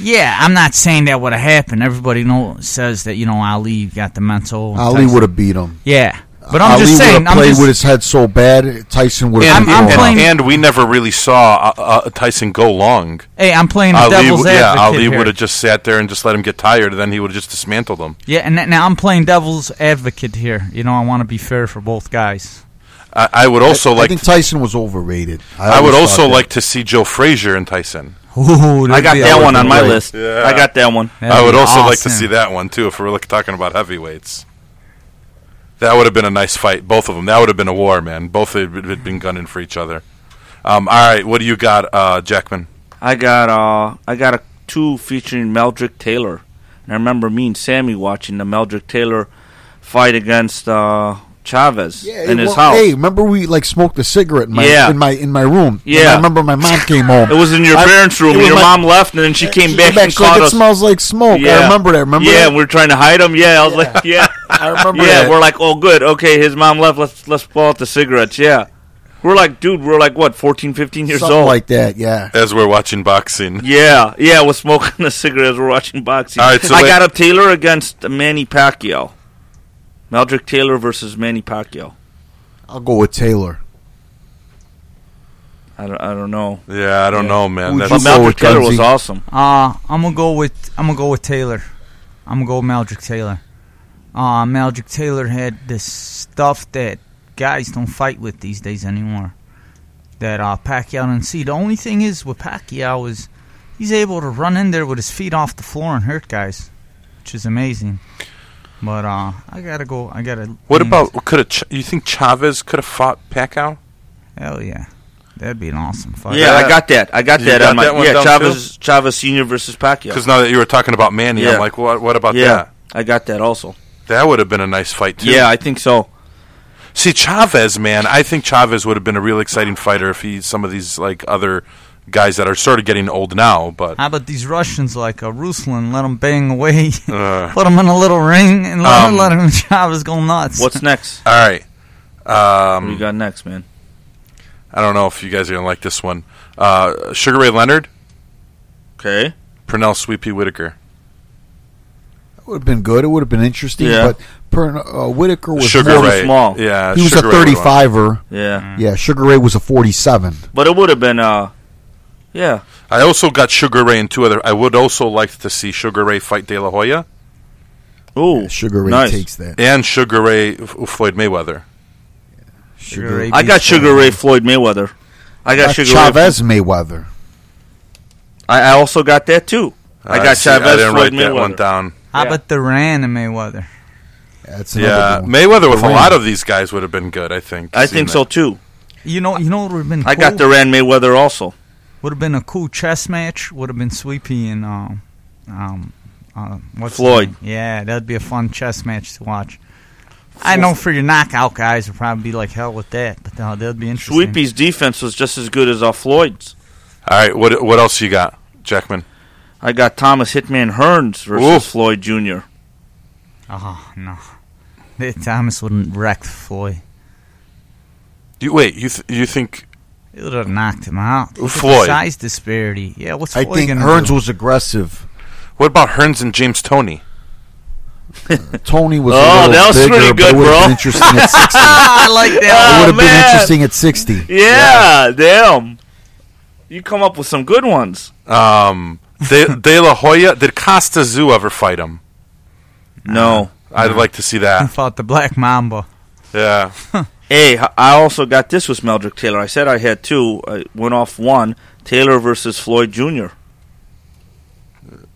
yeah, I'm not saying that would have happened. Everybody know says that you know Ali got the mental. Ali would have beat him. Yeah, but I'm Ali just saying. have I'm played just, with his head so bad, Tyson would have. And, I'm- I'm and, playing- and we never really saw uh, uh, Tyson go long. hey, I'm playing the Ali, devil's w- yeah, Ali would have just sat there and just let him get tired, and then he would have just dismantled him. Yeah, and now I'm playing devil's advocate here. You know, I want to be fair for both guys. I, I would also I like. I think Tyson was overrated. I would also thought that. like to see Joe Frazier and Tyson. Ooh, I got that one on my list. Yeah. I got that one. That'd I would be also like to see that one too. If we're look, talking about heavyweights, that would have been a nice fight. Both of them. That would have been a war, man. Both had had been gunning for each other. Um, all right, what do you got, uh, Jackman? I got uh I got a two featuring Meldrick Taylor. And I remember me and Sammy watching the Meldrick Taylor fight against uh Chavez Yeah, in his well, house. Hey, remember we like smoked a cigarette in my Yeah. in my in my room. Yeah. And I remember my mom came home. It was in your I- parents' room, it and was your my- mom left, and then she came She back came and she's like, caught it us. smells like smoke. I remember that. Remember yeah, that? and we are trying to hide him. Yeah, I was like, yeah, I remember yeah. that. We're like, oh, good, okay. His mom left. Let's let's pull out the cigarettes. Yeah, we're like, dude, we're like what, 14, 15 years Something old. like that. Yeah. As we're watching boxing, Yeah, yeah, we're smoking a cigarette as we're watching boxing. All right, so I wait- got a Taylor against Manny Pacquiao. Meldrick Taylor versus Manny Pacquiao. I'll go with Taylor. I don't, I don't know. yeah, I don't Yeah. know, man. Who'd That's, But Meldrick Taylor was awesome. Uh, I'm gonna go with I'm gonna go with Taylor. I'm gonna go with Meldrick Taylor. Uh, Meldrick Taylor had this stuff that guys don't fight with these days anymore. That uh, Pacquiao didn't see. The only thing is with Pacquiao is he's able to run in there with his feet off the floor and hurt guys, which is amazing. But uh, I gotta go. I gotta. what lean- about could Ch- you think Chavez could have fought Pacquiao? Hell yeah, that'd be an awesome fight. Yeah, I got that. I got You that got on my that one yeah. down Chavez Chavez Senior versus Pacquiao. Because now that you were talking about Manny, Yeah. I'm like, what? What about yeah, that? I got that also. That would have been a nice fight too. Yeah, I think so. See Chavez, man, I think Chavez would have been a real exciting fighter if he some of these like other guys that are sort of getting old now, but How about these Russians like uh, Ruslan? Let them bang away. uh, Put them in a little ring and let, Um, let him Chavez go nuts. What's next? all right. what you Um, got next, man? I don't know if you guys are gonna like this one. Uh, Sugar Ray Leonard, Okay. Pernell Sweet Pea Whitaker. It would have been good. It would have been interesting. Yeah. But per, uh, Whitaker was Sugar more more, too Ray, small. yeah, he was Sugar a Ray would've won. 35er. Yeah. Yeah, Sugar Ray was a 47. But it would have been uh yeah. I also got Sugar Ray and two other. I would also like to see Sugar Ray fight De La Hoya Ooh. Sugar Ray nice. takes that. and Sugar Ray F- Floyd Mayweather. Sugar Ray I got Sugar Ray Floyd Mayweather. I got Got Sugar Chavez Mayweather. I, I also got that too. I uh, got see, I Chavez didn't Floyd write that Mayweather. one down. How Yeah. about Duran and Mayweather? That's Yeah, one. Mayweather with a lot of these guys would have been good. I think. I seeing think so too. You know, you know what would have been. Cool? I got Duran Mayweather also. Would have been a cool chess match. Would have been Sweet Pea and um, um, uh, what's Floyd. Yeah, that'd be a fun chess match to watch. I know for your knockout guys would probably be like hell with that, but uh, that'd be interesting. Sweet Pea's defense was just as good as uh, Floyd's. All right, what what else you got, Jackman? I got Thomas Hitman Hearns versus Ooh. Floyd Jr. Oh no, Thomas wouldn't wreck Floyd. You wait. You th- you think It would have knocked him out. Look at the Floyd. size disparity. Yeah, what's I Floyd think gonna Hearns do? was aggressive. what about Hearns and James Toney? Toney was Oh, a little that was bigger, pretty but good, it would have bro. been interesting at 60. I like that. it would have been man. interesting at 60. Yeah, damn. You come up with some good ones. Um, De, De La Hoya. Did Kostya Tszyu ever fight him? No. I'd like to see He that. fought the Black Mamba. Yeah. Hey, I also got this with Meldrick Taylor. I said I had two. I went off one. Taylor versus Floyd Jr.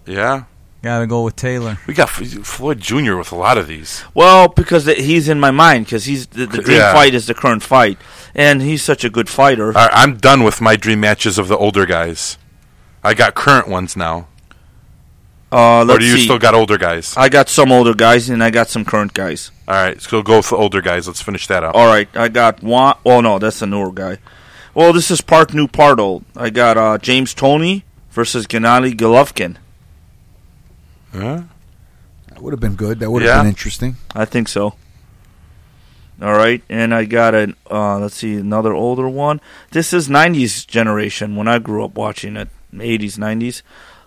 Yeah. Gotta go with Taylor. We got Floyd Jr. with a lot of these. Well, because he's in my mind because he's the, the dream Yeah. fight is the current fight, and he's such a good fighter. All right, I'm done with my dream matches of the older guys. I got current ones now. Uh, Or let's do you see. still got older guys? I got some older guys and I got some current guys. All right, so go with the older guys. Let's finish that up. All right, I got one oh no, that's a newer guy. Well, this is part new, part old. I got uh, James Toney versus Gennady Golovkin. Huh? That would have been good. That would have Yeah. been interesting. I think so. All right, and I got an uh, let's see another older one. This is '90s generation when I grew up watching it, '80s, '90s.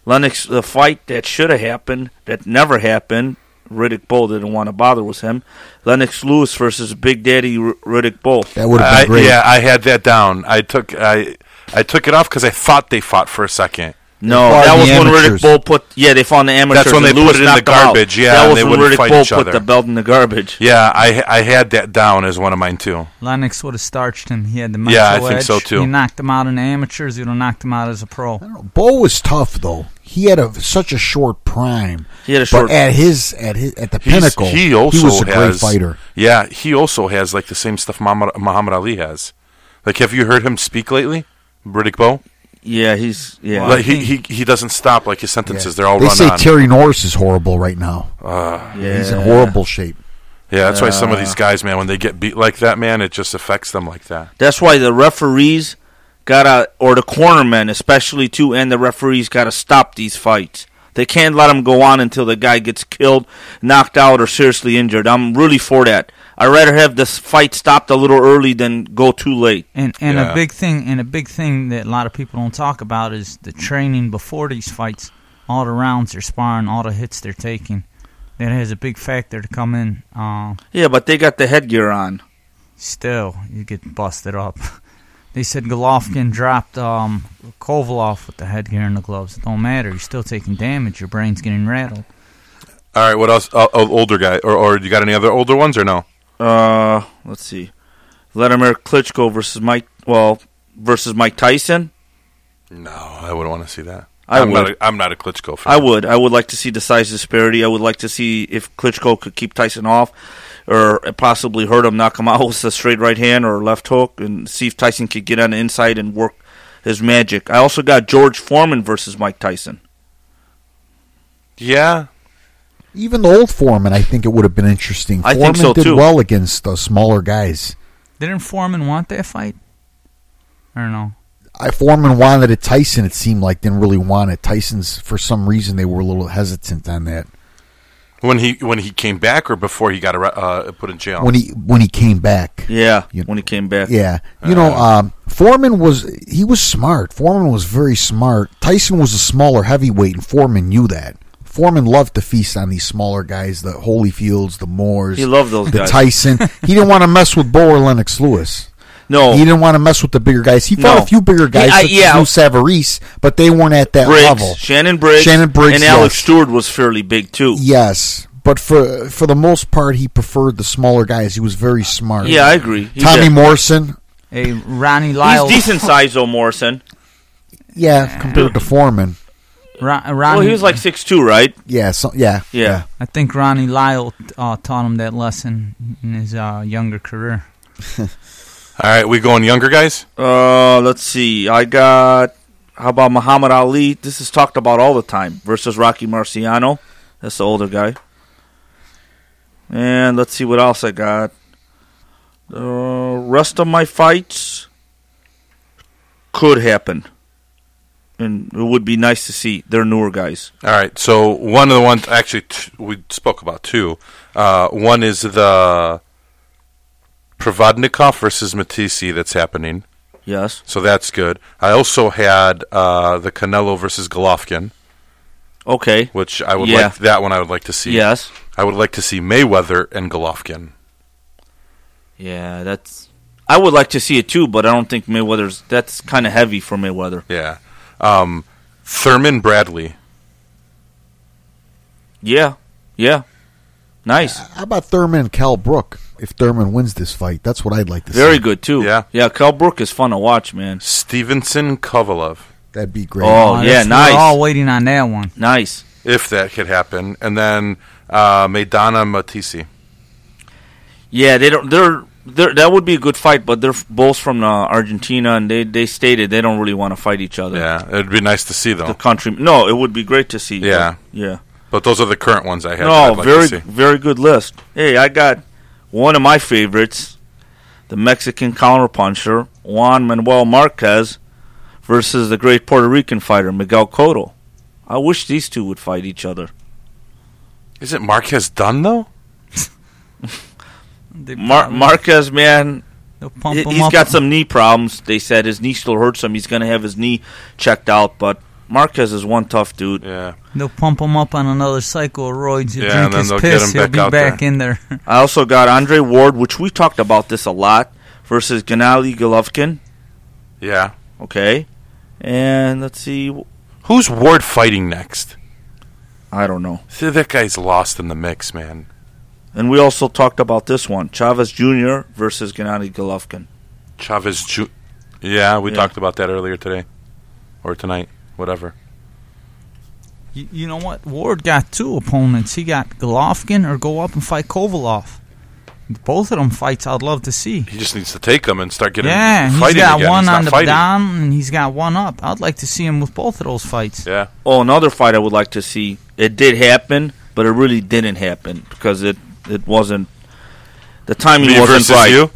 Lennox, the fight that should have happened that never happened. Riddick Bowe didn't want to bother with him. Lennox Lewis versus Big Daddy R- Riddick Bowe. That would have I, been great. yeah, I had that down. I took I I took it off because I thought they fought for a second. No, that was when amateurs. Riddick Bowe put. Yeah, they fought in the amateurs. That's when they Lewis put it in the knocked out. garbage, yeah, that was they when wouldn't Riddick fight Bowe put the belt in the garbage. Yeah, I I had that down as one of mine too. Lennox would have starched him. He had the mental Yeah, I think edge. so, too. He knocked him out in the amateurs. He would have knocked him out as a pro. I don't know. Bowe was tough though. He had a such a short prime, He had a short. but at his at his at the He's- pinnacle, he also was a great has fighter. Yeah, he also has like the same stuff Muhammad, Muhammad Ali has. Like, have you heard him speak lately, Riddick Bowe? Yeah, he's yeah. like he, he he doesn't stop. Like his sentences, they're all They run say on. Terry Norris is horrible right now. uh, yeah. He's in horrible shape. yeah, that's why some of Uh. these guys, man, when they get beat like that, man, it just affects them like that. That's why the referees gotta, or the cornermen especially too, and the referees gotta stop these fights. They can't let them go on until the guy gets killed, knocked out, or seriously injured. I'm really for that. I'd rather have this fight stopped a little early than go too late. And and Yeah. a big thing and a big thing that a lot of people don't talk about is the training before these fights. All the rounds they're sparring, all the hits they're taking. That has a big factor to come in. Um, Yeah, but they got the headgear on. still, you get busted up. They said Golovkin dropped um, Kovalev with the headgear and the gloves. It don't matter. You're still taking damage. Your brain's getting rattled. All right, what else? Uh, uh, older guy, or or you got any other older ones or no? Uh, let's see, Vladimir Klitschko versus Mike. Well, versus Mike Tyson. No, I wouldn't want to see that. I am would. Not a, I'm not a Klitschko fan. I would. I would like to see the size disparity. I would like to see if Klitschko could keep Tyson off, or possibly hurt him, knock him out with a straight right hand or left hook, and see if Tyson could get on the inside and work his magic. I also got George Foreman versus Mike Tyson. Yeah, Even the old Foreman, I think it would have been interesting. I Foreman think so, did too. well against the smaller guys. Didn't Foreman want that fight? I don't know. I Foreman wanted it. Tyson, it seemed like, didn't really want it. Tyson's, for some reason, they were a little hesitant on that. When he when he came back or before he got uh, put in jail? when he when he came back. Yeah, You- when he came back. Yeah, you know, um, Foreman was he was smart. Foreman was very smart. Tyson was a smaller heavyweight, and Foreman knew that. Foreman loved to feast on these smaller guys, the Holyfields, the Moores. He loved those the guys. Tyson. he didn't want to mess with Bowe or Lennox Lewis. No, He didn't want to mess with the bigger guys. He fought No. a few bigger guys, He- I- such yeah. as Lou Savarese, but they weren't at that Briggs, level. Shannon Briggs, Shannon Briggs, and Alex. Stewart was fairly big too. Yes, but for for the most part, he preferred the smaller guys. He was very smart. Yeah, I agree. He Tommy did. Morrison. Hey, Ronnie Lyle. He's decent size though, Morrison. Yeah, compared to Foreman. Ron, Well, Ronnie, he was like six two, right? Yeah, so, yeah, Yeah. I think Ronnie Lyle uh, taught him that lesson in his uh, younger career. All right, we going younger guys. Uh, let's see. I got. How about Muhammad Ali? This is talked about all the time versus Rocky Marciano. That's the older guy. And let's see what else I got. The rest of my fights could happen, and it would be nice to see. They're newer guys. All right, so one of the ones actually t- we spoke about two. Uh, one is the Provodnikov versus Matthysse that's happening, Yes. so that's good. I also had uh, the Canelo versus Golovkin, Okay. which I would Yeah. like that one. I would like to see. Yes. I would like to see Mayweather and Golovkin. Yeah, that's. I would like to see it too, but I don't think Mayweather's. That's kind of heavy for Mayweather. Yeah, um, Thurman Bradley. Yeah. Yeah. Nice. How about Thurman and Kell Brook? If Thurman wins this fight, that's what I'd like to see. Very good too. Yeah. Yeah. Kell Brook is fun to watch, man. Stevenson Kovalev, That'd be great. Oh, Uh, yeah, that's- nice. We're all waiting on that one. Nice. if that could happen, and then uh, Maidana Matthysse. Yeah, they don't. They're. That would be a good fight, but they're both from uh, Argentina, and they, they stated they don't really want to fight each other. Yeah, it'd be nice to see though. The country. No, it would be great to see. Yeah. but- yeah. But those are the current ones I have. No, like very to see. very good list. Hey, I got one of my favorites, the Mexican counterpuncher Juan Manuel Marquez versus the great Puerto Rican fighter Miguel Cotto. I wish these two would fight each other. Is it Marquez done though? They Mar- Marquez, man, they'll he's got some knee problems. They said his knee still hurts him. He's going to have his knee checked out, but Marquez is one tough dude. Yeah. They'll pump him up on another cycle of roids. He'll Yeah, drink and then his they'll get piss. him He'll back be out back there. in there. I also got Andre Ward, which we talked about this a lot, versus Gennady Golovkin. Yeah. Okay, and let's see. Who's Ward fighting next? I don't know. See, that guy's lost in the mix, man. And we also talked about this one: Chavez Jr. versus Gennady Golovkin. Chavez Ju- Yeah, we Yeah. talked about that earlier today. Or tonight. Whatever. You, you know what? Ward got two opponents. He got Golovkin or go up and fight Kovalev. Both of them fights I'd love to see. He just needs to take them and start getting yeah, He's got again. one He's on the fighting. down and he's got one up. I'd like to see him with both of those fights. Yeah. Oh, another fight I would like to see. It did happen, but it really didn't happen because it it wasn't. The timing Me wasn't versus right. you?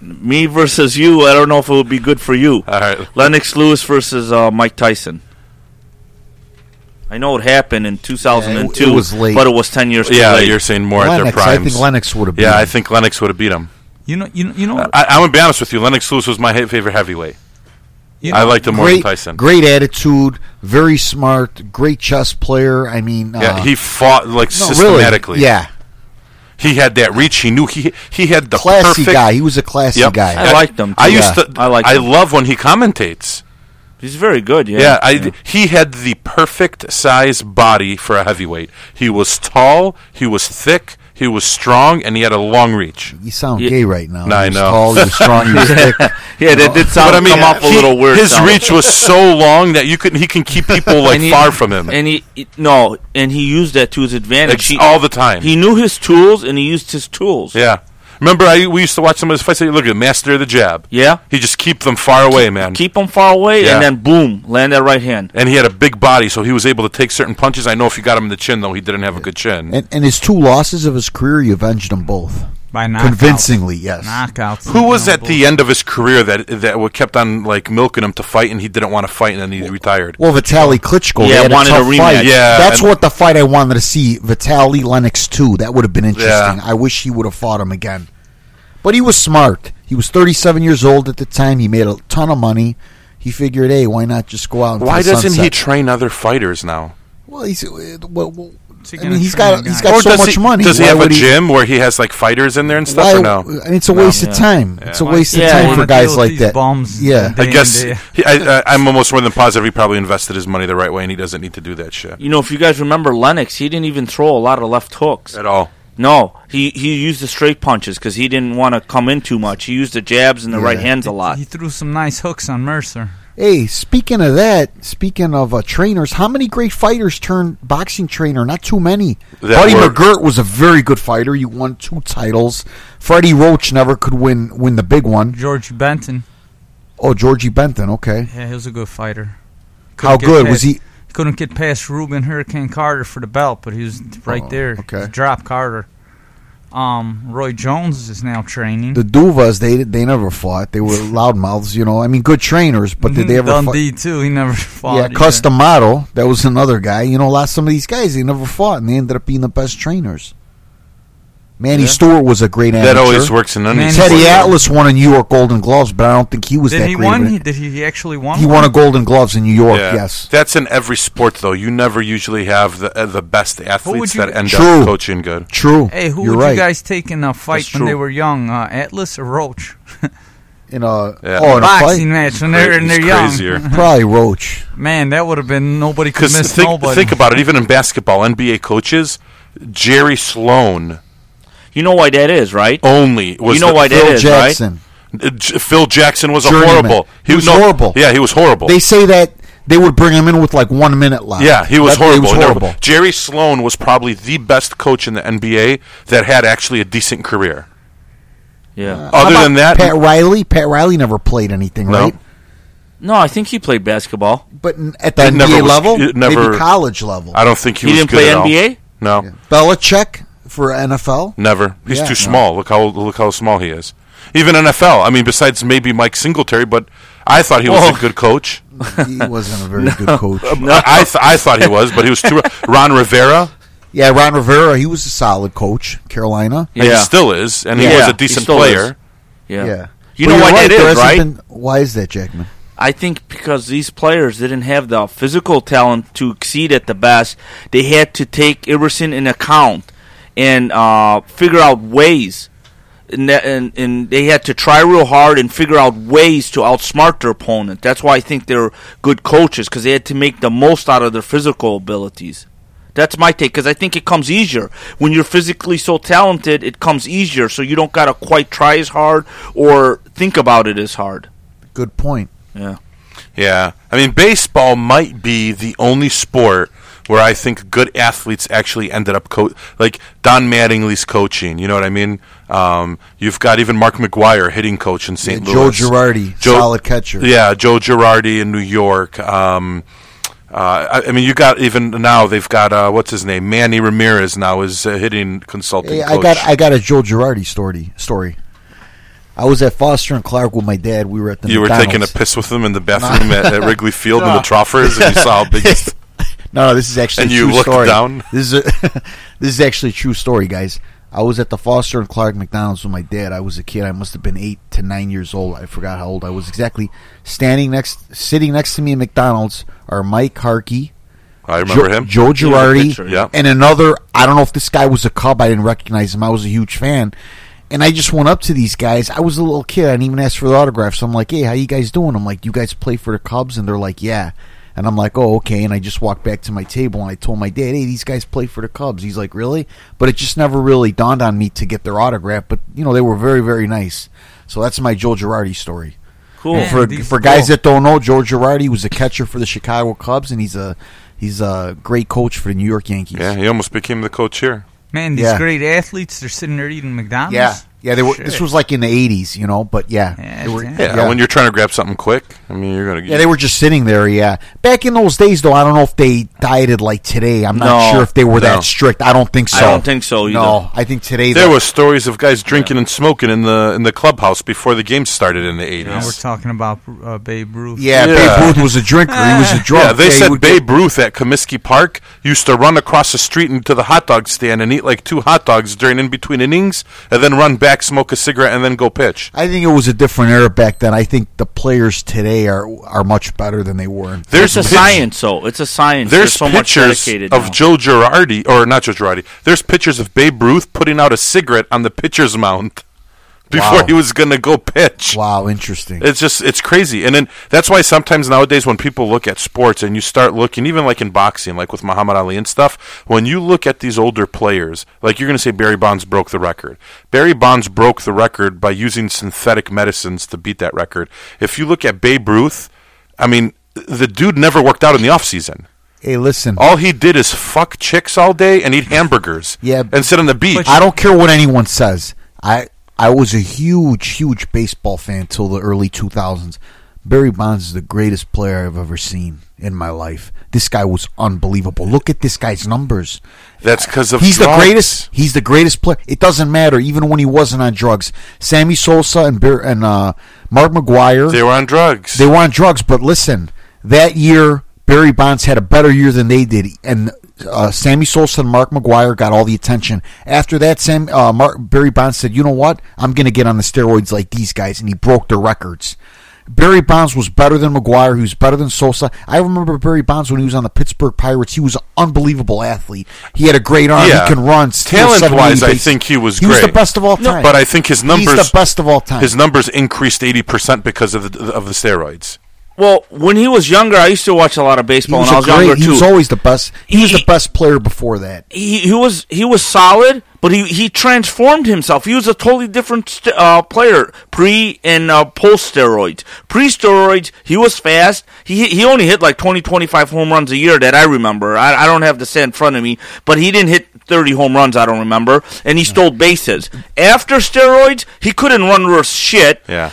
Me versus you. I don't know if it would be good for you. All right. Lennox Lewis versus uh, Mike Tyson. I know it happened in 2002, Yeah, it was late. but it was 10 years too Yeah, late. you're saying more at their Lennox, I primes. think Lennox would have. yeah, beat I think Lennox would have beat him. You know, you know, you know. I, I'm gonna be honest with you. Lennox Lewis was my favorite heavyweight. you I know- liked him more than Tyson. great attitude, very smart, great chess player. I mean, Yeah, uh, he fought like no, really, systematically. yeah, he had that reach. He knew he he had the classy perfect guy. He was a classy Yep. guy. I liked him, I used Yeah. to. I like I him. love when he commentates. He's very good, yeah. Yeah, I, he had the perfect size body for a heavyweight. He was tall, he was thick, he was strong, and he had a long reach. You sound Yeah. gay right now. No, I know. Tall, he was strong, he was thick. Yeah, that did sound but I mean, come off a he- little weird. His sound. reach was so long that you could he can keep people like he- far from him and he, he- no, and he used that to his advantage. Ex- He, all the time. he knew his tools, and he used his tools. yeah, remember I we used to watch some of his fights. Look at master of the jab. Yeah? He just keep them far away, man. Keep them far away, Yeah. and then boom, land that right hand. and he had a big body, so he was able to take certain punches. I know if you got him in the chin, though, he didn't have a good chin. And, and his two losses of his career, he avenged them both. By knockouts. Convincingly, yes. knockouts. Who was at the end of his career that that wa- kept on like milking him to fight, and he didn't want to fight, and then he retired? Well, Vitaly Klitschko. Yeah, had wanted a a tough rematch. fight. Yeah, that's and- what the fight I wanted to see. Vitaly Lennox too. That would have been interesting. Yeah. I wish he would have fought him again. But he was smart. He was 37 years old at the time. He made a ton of money. He figured, hey, why not just go out? Into Why doesn't he train other fighters now? well, he's uh, well, well, What's he I gonna mean, he's got a he's guy? got Or so much he, money. Does he Why have a would gym where he has like fighters in there and stuff? Why, or no? and it's a waste yeah. of time. It's a Yeah. waste of time for guys like that. Bombs Yeah. I guess he, I, I, I'm almost more than positive he probably invested his money the right way, and he doesn't need to do that shit You know, if you guys remember Lennox, he didn't even throw a lot of left hooks. at all. No, he he used the straight punches because he didn't want to come in too much. He used the jabs and the Yeah. right hands a lot. He threw some nice hooks on Mercer. Hey, speaking of that, speaking of uh, trainers, how many great fighters turned boxing trainer? Not too many. That Buddy were- McGirt was a very good fighter. He won two titles. Freddie Roach never could win win the big one. George Benton. Oh, Georgie Benton. Okay, Yeah, he was a good fighter. how Couldn't get good past- was he? Couldn't get past Rubin Hurricane Carter for the belt, but he was right Oh, there. okay. He dropped Carter. Um, Roy Jones is now training. The Duvas they they never fought. They were loudmouths, you know. I mean, good trainers, but did they ever fight? Dundee too. He never fought. Yeah, either. That was another guy. You know, last some of these guys they never fought, and they ended up being the best trainers. Manny Yeah. Stewart was a great amateur. That always works in any Man, sport. Teddy Atlas won a New York Golden Gloves, but I don't think he was Did that he great. won? of He, did he actually won? He won a Golden Gloves in New York. Yeah. Yes. That's in every sport, though. You never usually have the uh, the best athletes you- that end True. up coaching good. True. Hey, who You're would right. you guys take in a fight That's when they were young? Uh, Atlas or Roach? in a Yeah. oh in a Boxing fight? match when they're, Cra- when they're young. Probably Roach. Man, that would have been nobody could miss think, nobody. think about it. Even in basketball, NBA coaches, Jerry Sloan You know why that is, right? only was. You know why that Phil is, right? Jackson. Uh, J- Phil Jackson was a horrible. He was horrible. Yeah, he was horrible. They say that they would bring him in with like one minute left. yeah, he was That- horrible. He was Never- Jerry Sloan was probably the best coach in the NBA that had actually a decent career. Yeah. How Other than that, Pat Riley. Pat Riley never played anything, No. right? No, I think he played basketball. But n- at the It never NBA was- level, never- maybe college level. I don't think he, He, was didn't good play at all. NBA. No, Belichick for NFL. never. He's Yeah, too no. small. Look how look how small he is. Even NFL. I mean, besides maybe Mike Singletary, but I thought he was Whoa. a good coach. he wasn't a very good coach. Uh, I I, th- I thought he was, but he was too. Ron Rivera, Yeah, Ron Rivera, he was a solid coach, Carolina. and he Yeah. still is, and he Yeah, was a decent player. is. Yeah. Yeah. You But know you're why right, that there is, hasn't right? been- why is that, Jackman? I think because these players didn't have the physical talent to exceed at the best, they had to take everything in account and uh, figure out ways. And, that, and, and they had to try real hard and figure out ways to outsmart their opponent. That's why I think they're good coaches because they had to make the most out of their physical abilities. That's my take because I think it comes easier when you're physically so talented. It comes easier, so you don't gotta quite try as hard or think about it as hard. Good point. Yeah. Yeah, I mean, baseball might be the only sport where I think good athletes actually ended up co- like Don Mattingly's coaching. You know what I mean? Um, you've got even Mark McGwire, hitting coach in St. Yeah, Louis. Joe Girardi, Joe- solid catcher. Yeah, Joe Girardi in New York. Um, uh, I, I mean, you got even now they've got uh, what's his name, Manny Ramirez now is a hitting consulting. Hey, I got I got a Joe Girardi story. Story. I was at Foster and Clark with my dad. We were at the you were taking a piss with him in the bathroom at, at Wrigley Field in the Troffers, and you saw how big. his- No, no, this is actually And a you true looked story. down? This is a, this is actually a true story, guys. I was at the Foster and Clark McDonald's with my dad. I was a kid. I must have been eight to nine years old. I forgot how old I was exactly. Standing next, sitting next to me at McDonald's are Mike Harkey, I remember Jo- him. Joe Girardi, yeah. and another. I don't know if this guy was a Cub. I didn't recognize him. I was a huge fan, and I just went up to these guys. I was a little kid. I didn't even ask for the autographs. I'm like, "Hey, how you guys doing?" I'm like, "You guys play for the Cubs?" And they're like, "Yeah." And I'm like, "Oh, okay." And I just walked back to my table and I told my dad, "Hey, these guys play for the Cubs." He's like, "Really?" But it just never really dawned on me to get their autograph. But you know, they were very, very nice. So that's my Joe Girardi story. Cool. Man, For these for guys cool. that don't know, Joe Girardi was a catcher for the Chicago Cubs, and he's a he's a great coach for the New York Yankees. Yeah, he almost became the coach here. Man, these Yeah. great athletes, they're sitting there eating McDonald's. Yeah. Yeah, they were. This was like in the '80s, you know. But yeah, Yeah, were, yeah. Yeah, when you're trying to grab something quick, I mean, you're gonna. Yeah, they were just sitting there. Yeah, back in those days, though, I don't know if they dieted like today. I'm not No. sure if they were No. that strict. I don't think so. I don't think so either. No, I think today There the- was stories of guys drinking and smoking in the in the clubhouse before the game started in the Now we're talking about uh, Babe Ruth. Yeah, Yeah. Babe Ruth was a drinker. He was a drunk. Yeah, they he said would get- Babe Ruth at Comiskey Park used to run across the street into the hot dog stand and eat like two hot dogs during in between innings, and then run back, smoke a cigarette, and then go pitch. I think it was a different era back then. I think the players today are are much better than they were. in- There's it's a pitch- science, though. It's a science. There's so much pictures dedicated of now. Joe Girardi, or not Joe Girardi. There's pictures of Babe Ruth putting out a cigarette on the pitcher's mound before Wow. he was going to go pitch. Wow, interesting. It's just it's crazy, and then that's why sometimes nowadays when people look at sports and you start looking, even like in boxing, like with Muhammad Ali and stuff, when you look at these older players, like you're going to say Barry Bonds broke the record. Barry Bonds broke the record by using synthetic medicines to beat that record. If you look at Babe Ruth, I mean, the dude never worked out in the off season. hey, listen, All he did is fuck chicks all day and eat hamburgers. Yeah. and sit on the beach. I don't care what anyone says. I I was a huge, huge baseball fan till the early 2000s. Barry Bonds is the greatest player I've ever seen in my life. This guy was unbelievable. Look at this guy's numbers. That's because of He's drugs. the greatest. He's the greatest player. It doesn't matter, even when he wasn't on drugs. Sammy Sosa and Bar- and uh, Mark McGwire, They were on drugs. they were on drugs. But listen, that year Barry Bonds had a better year than they did, and uh, Sammy Sosa and Mark McGwire got all the attention. After that, Sam uh, Mark, Barry Bonds said, "You know what? I'm going to get on the steroids like these guys," and he broke the records. Barry Bonds was better than McGwire. He was better than Sosa. I remember Barry Bonds when he was on the Pittsburgh Pirates. He was an unbelievable athlete. He had a great arm. Yeah. He can run. Talent wise, I think he was He was the best of all time. but I think his numbers He's the best of all time. His numbers increased eighty percent because of the of the steroids. Well, when he was younger, I used to watch a lot of he baseball was, when I was great, younger he too. was always the best. He, was the best player before that. he, he was he was solid, but he, he transformed himself. He was a totally different st- uh, player pre and uh, post steroids. Pre steroids, he was fast. He he only hit like 20, 25 home runs a year that I remember. I, I don't have the set in front of me, but he didn't hit thirty home runs. I don't remember, and he stole bases. After steroids, he couldn't run worth shit. Yeah.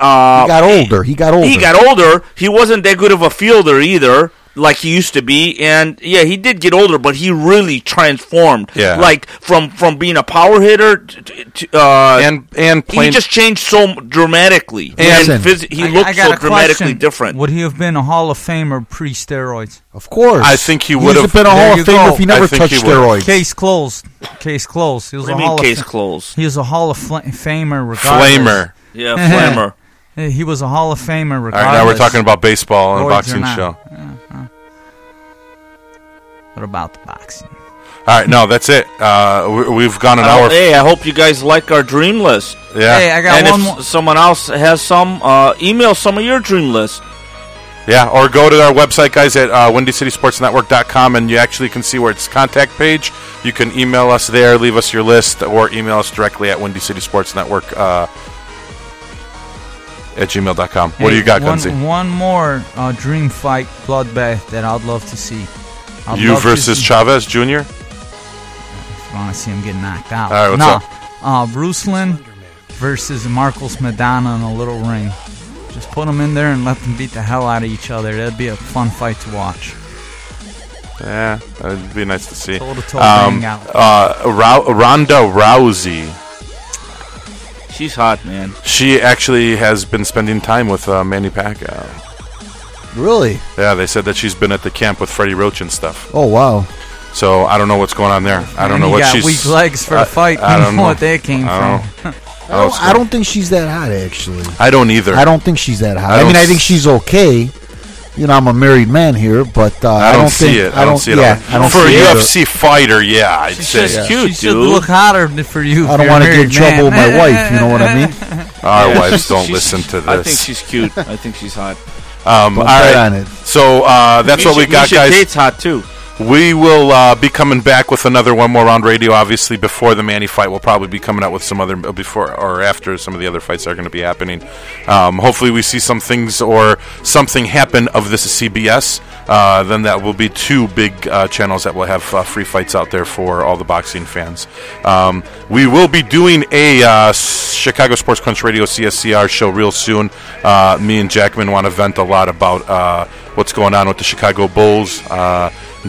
Uh, He got older. He got older. he got older. He wasn't that good of a fielder either, like he used to be. And yeah, he did get older, but he really transformed. Yeah. like from from being a power hitter to, to, uh, and and he just changed so dramatically. Listen, and phys- he I- looked I so dramatically question. different. Would he have been a Hall of Famer pre-steroids? Of course. I think he He'd would've- been a Hall of Famer go. if he I never touched he would've. steroids. Case closed. Case closed. He was what a mean Hall case of closed? He was a Hall of Fla- Famer regardless. flamer. Yeah, flammer. Eh, He was a Hall of Famer regardless. right, now we're talking about baseball and Steroids boxing not. show. What about the boxing? All right, no, that's it. Uh, we, we've gone an hour. hey, I hope you guys like our dream list. Yeah, Hey, I got and one if more. someone else has some, uh, email some of your dream list. yeah. Or go to our website, guys, at uh, WindyCitySportsNetwork.com, and you actually can see where it's contact page. You can email us there, leave us your list, or email us directly at Windy City Sports Network uh, at gmail.com. What do you got, one, Gunzy? One more uh, dream fight bloodbath that I'd love to see. I'd You versus Chavez Jr. I want to see him get knocked out. All right, what's no, up? Uh, Bruce Lynn versus Marcos Maidana in a little ring. Just put them in there and let them beat the hell out of each other. That'd be a fun fight to watch. Yeah, that'd be nice to see. Toe to Um, out. uh, Rou- Ronda Rousey. She's hot, man. She actually has been spending time with uh, Manny Pacquiao. Really? Yeah, they said that she's been at the camp with Freddie Roach and stuff. Oh wow. So I don't know what's going on there. I don't know what got she's. weak legs for I- a fight. I You don't know know. what that came I from. don't, I don't, I don't think she's that hot actually. I don't either. I don't think she's that hot. I I, mean, I think she's okay. You know, I'm a married man here, but uh, I I don't, don't see think, it. I don't see it. Yeah. I don't For a see it either. UFC fighter, yeah, I'd She's say. just cute, she should dude. look hotter for you. I don't want to get in trouble with my wife. You know what I mean? Our Yeah, wives don't listen to this. I think she's cute. I think she's hot. Um, all Don't bet right. on it. So uh, that's what Miesha- we got, Miesha guys. Tate's hot too. We will uh, be coming back with another one more round radio. Obviously, before the Manny fight, we'll probably be coming out with some other before or after some of the other fights are going to be happening. Um, hopefully, we see some things or something happen of this CBS. Uh, then that will be two big uh, channels that will have uh, free fights out there for all the boxing fans. Um, we will be doing a uh, Chicago Sports Crunch Radio CSCR show real soon. Uh, me and Jackman want to vent a lot about what's going on with the Chicago Bulls.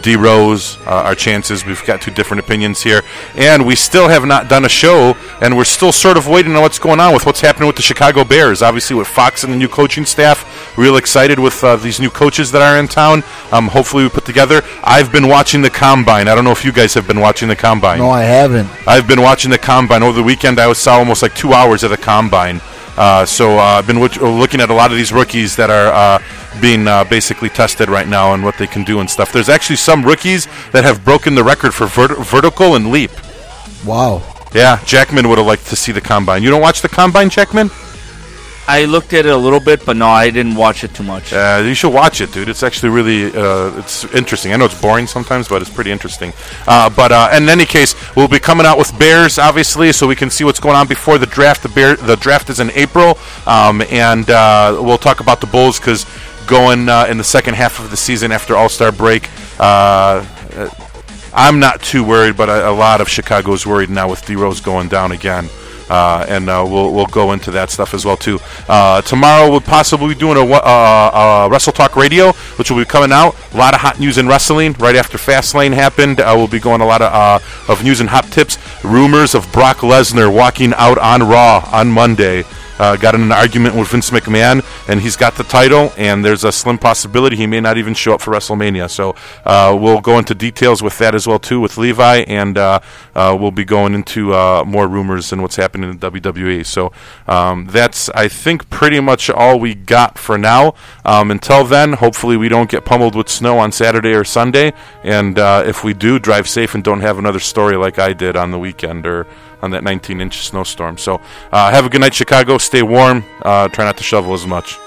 D Rose, uh, our chances. We've got two different opinions here, and we still have not done a show, and we're still sort of waiting on what's going on with what's happening with the Chicago Bears. Obviously, with Fox and the new coaching staff, real excited with uh, these new coaches that are in town. Um, hopefully, we put together. I've been watching the combine. I don't know if you guys have been watching the combine. No, I haven't. I've been watching the combine over the weekend. I saw almost like two hours of the combine. Uh, so uh, I've been w- looking at a lot of these rookies that are uh, being uh, basically tested right now and what they can do and stuff. There's actually some rookies that have broken the record for vert- vertical and leap. Wow. Yeah, Jackman would have liked to see the combine. You don't watch the combine, Jackman? I looked at it a little bit, but no, I didn't watch it too much. Uh, you should watch it, dude. It's actually really uh, it's interesting. I know it's boring sometimes, but it's pretty interesting. Uh, but uh, in any case, we'll be coming out with Bears, obviously, so we can see what's going on before the draft. The bear the draft is in April, um, and uh, we'll talk about the Bulls because going uh, in the second half of the season after All Star break. I'm not too worried, but a, a lot of Chicago's worried now with D Rose going down again. Uh, and uh, we'll we'll go into that stuff as well too. Uh, tomorrow we'll possibly be doing a, uh, Wrestle Talk Radio, which will be coming out. A lot of hot news in wrestling right after Fastlane happened. Uh, we'll be going a lot of uh, of news and hot tips. Rumors of Brock Lesnar walking out on Raw on Monday uh, got in an argument with Vince McMahon, and he's got the title, and there's a slim possibility he may not even show up for WrestleMania. So uh, we'll go into details with that as well too with Levi, and uh, uh we'll be going into uh, more rumors and what's happening in WWE. So um, that's I think pretty much all we got for now. Um, until then, hopefully we don't get pummeled with snow on Saturday or Sunday, and uh, if we do, drive safe and don't have another story like I did on the weekend or on that 19 inch snowstorm. So uh, have a good night, Chicago. Stay warm. Uh, try not to shovel as much.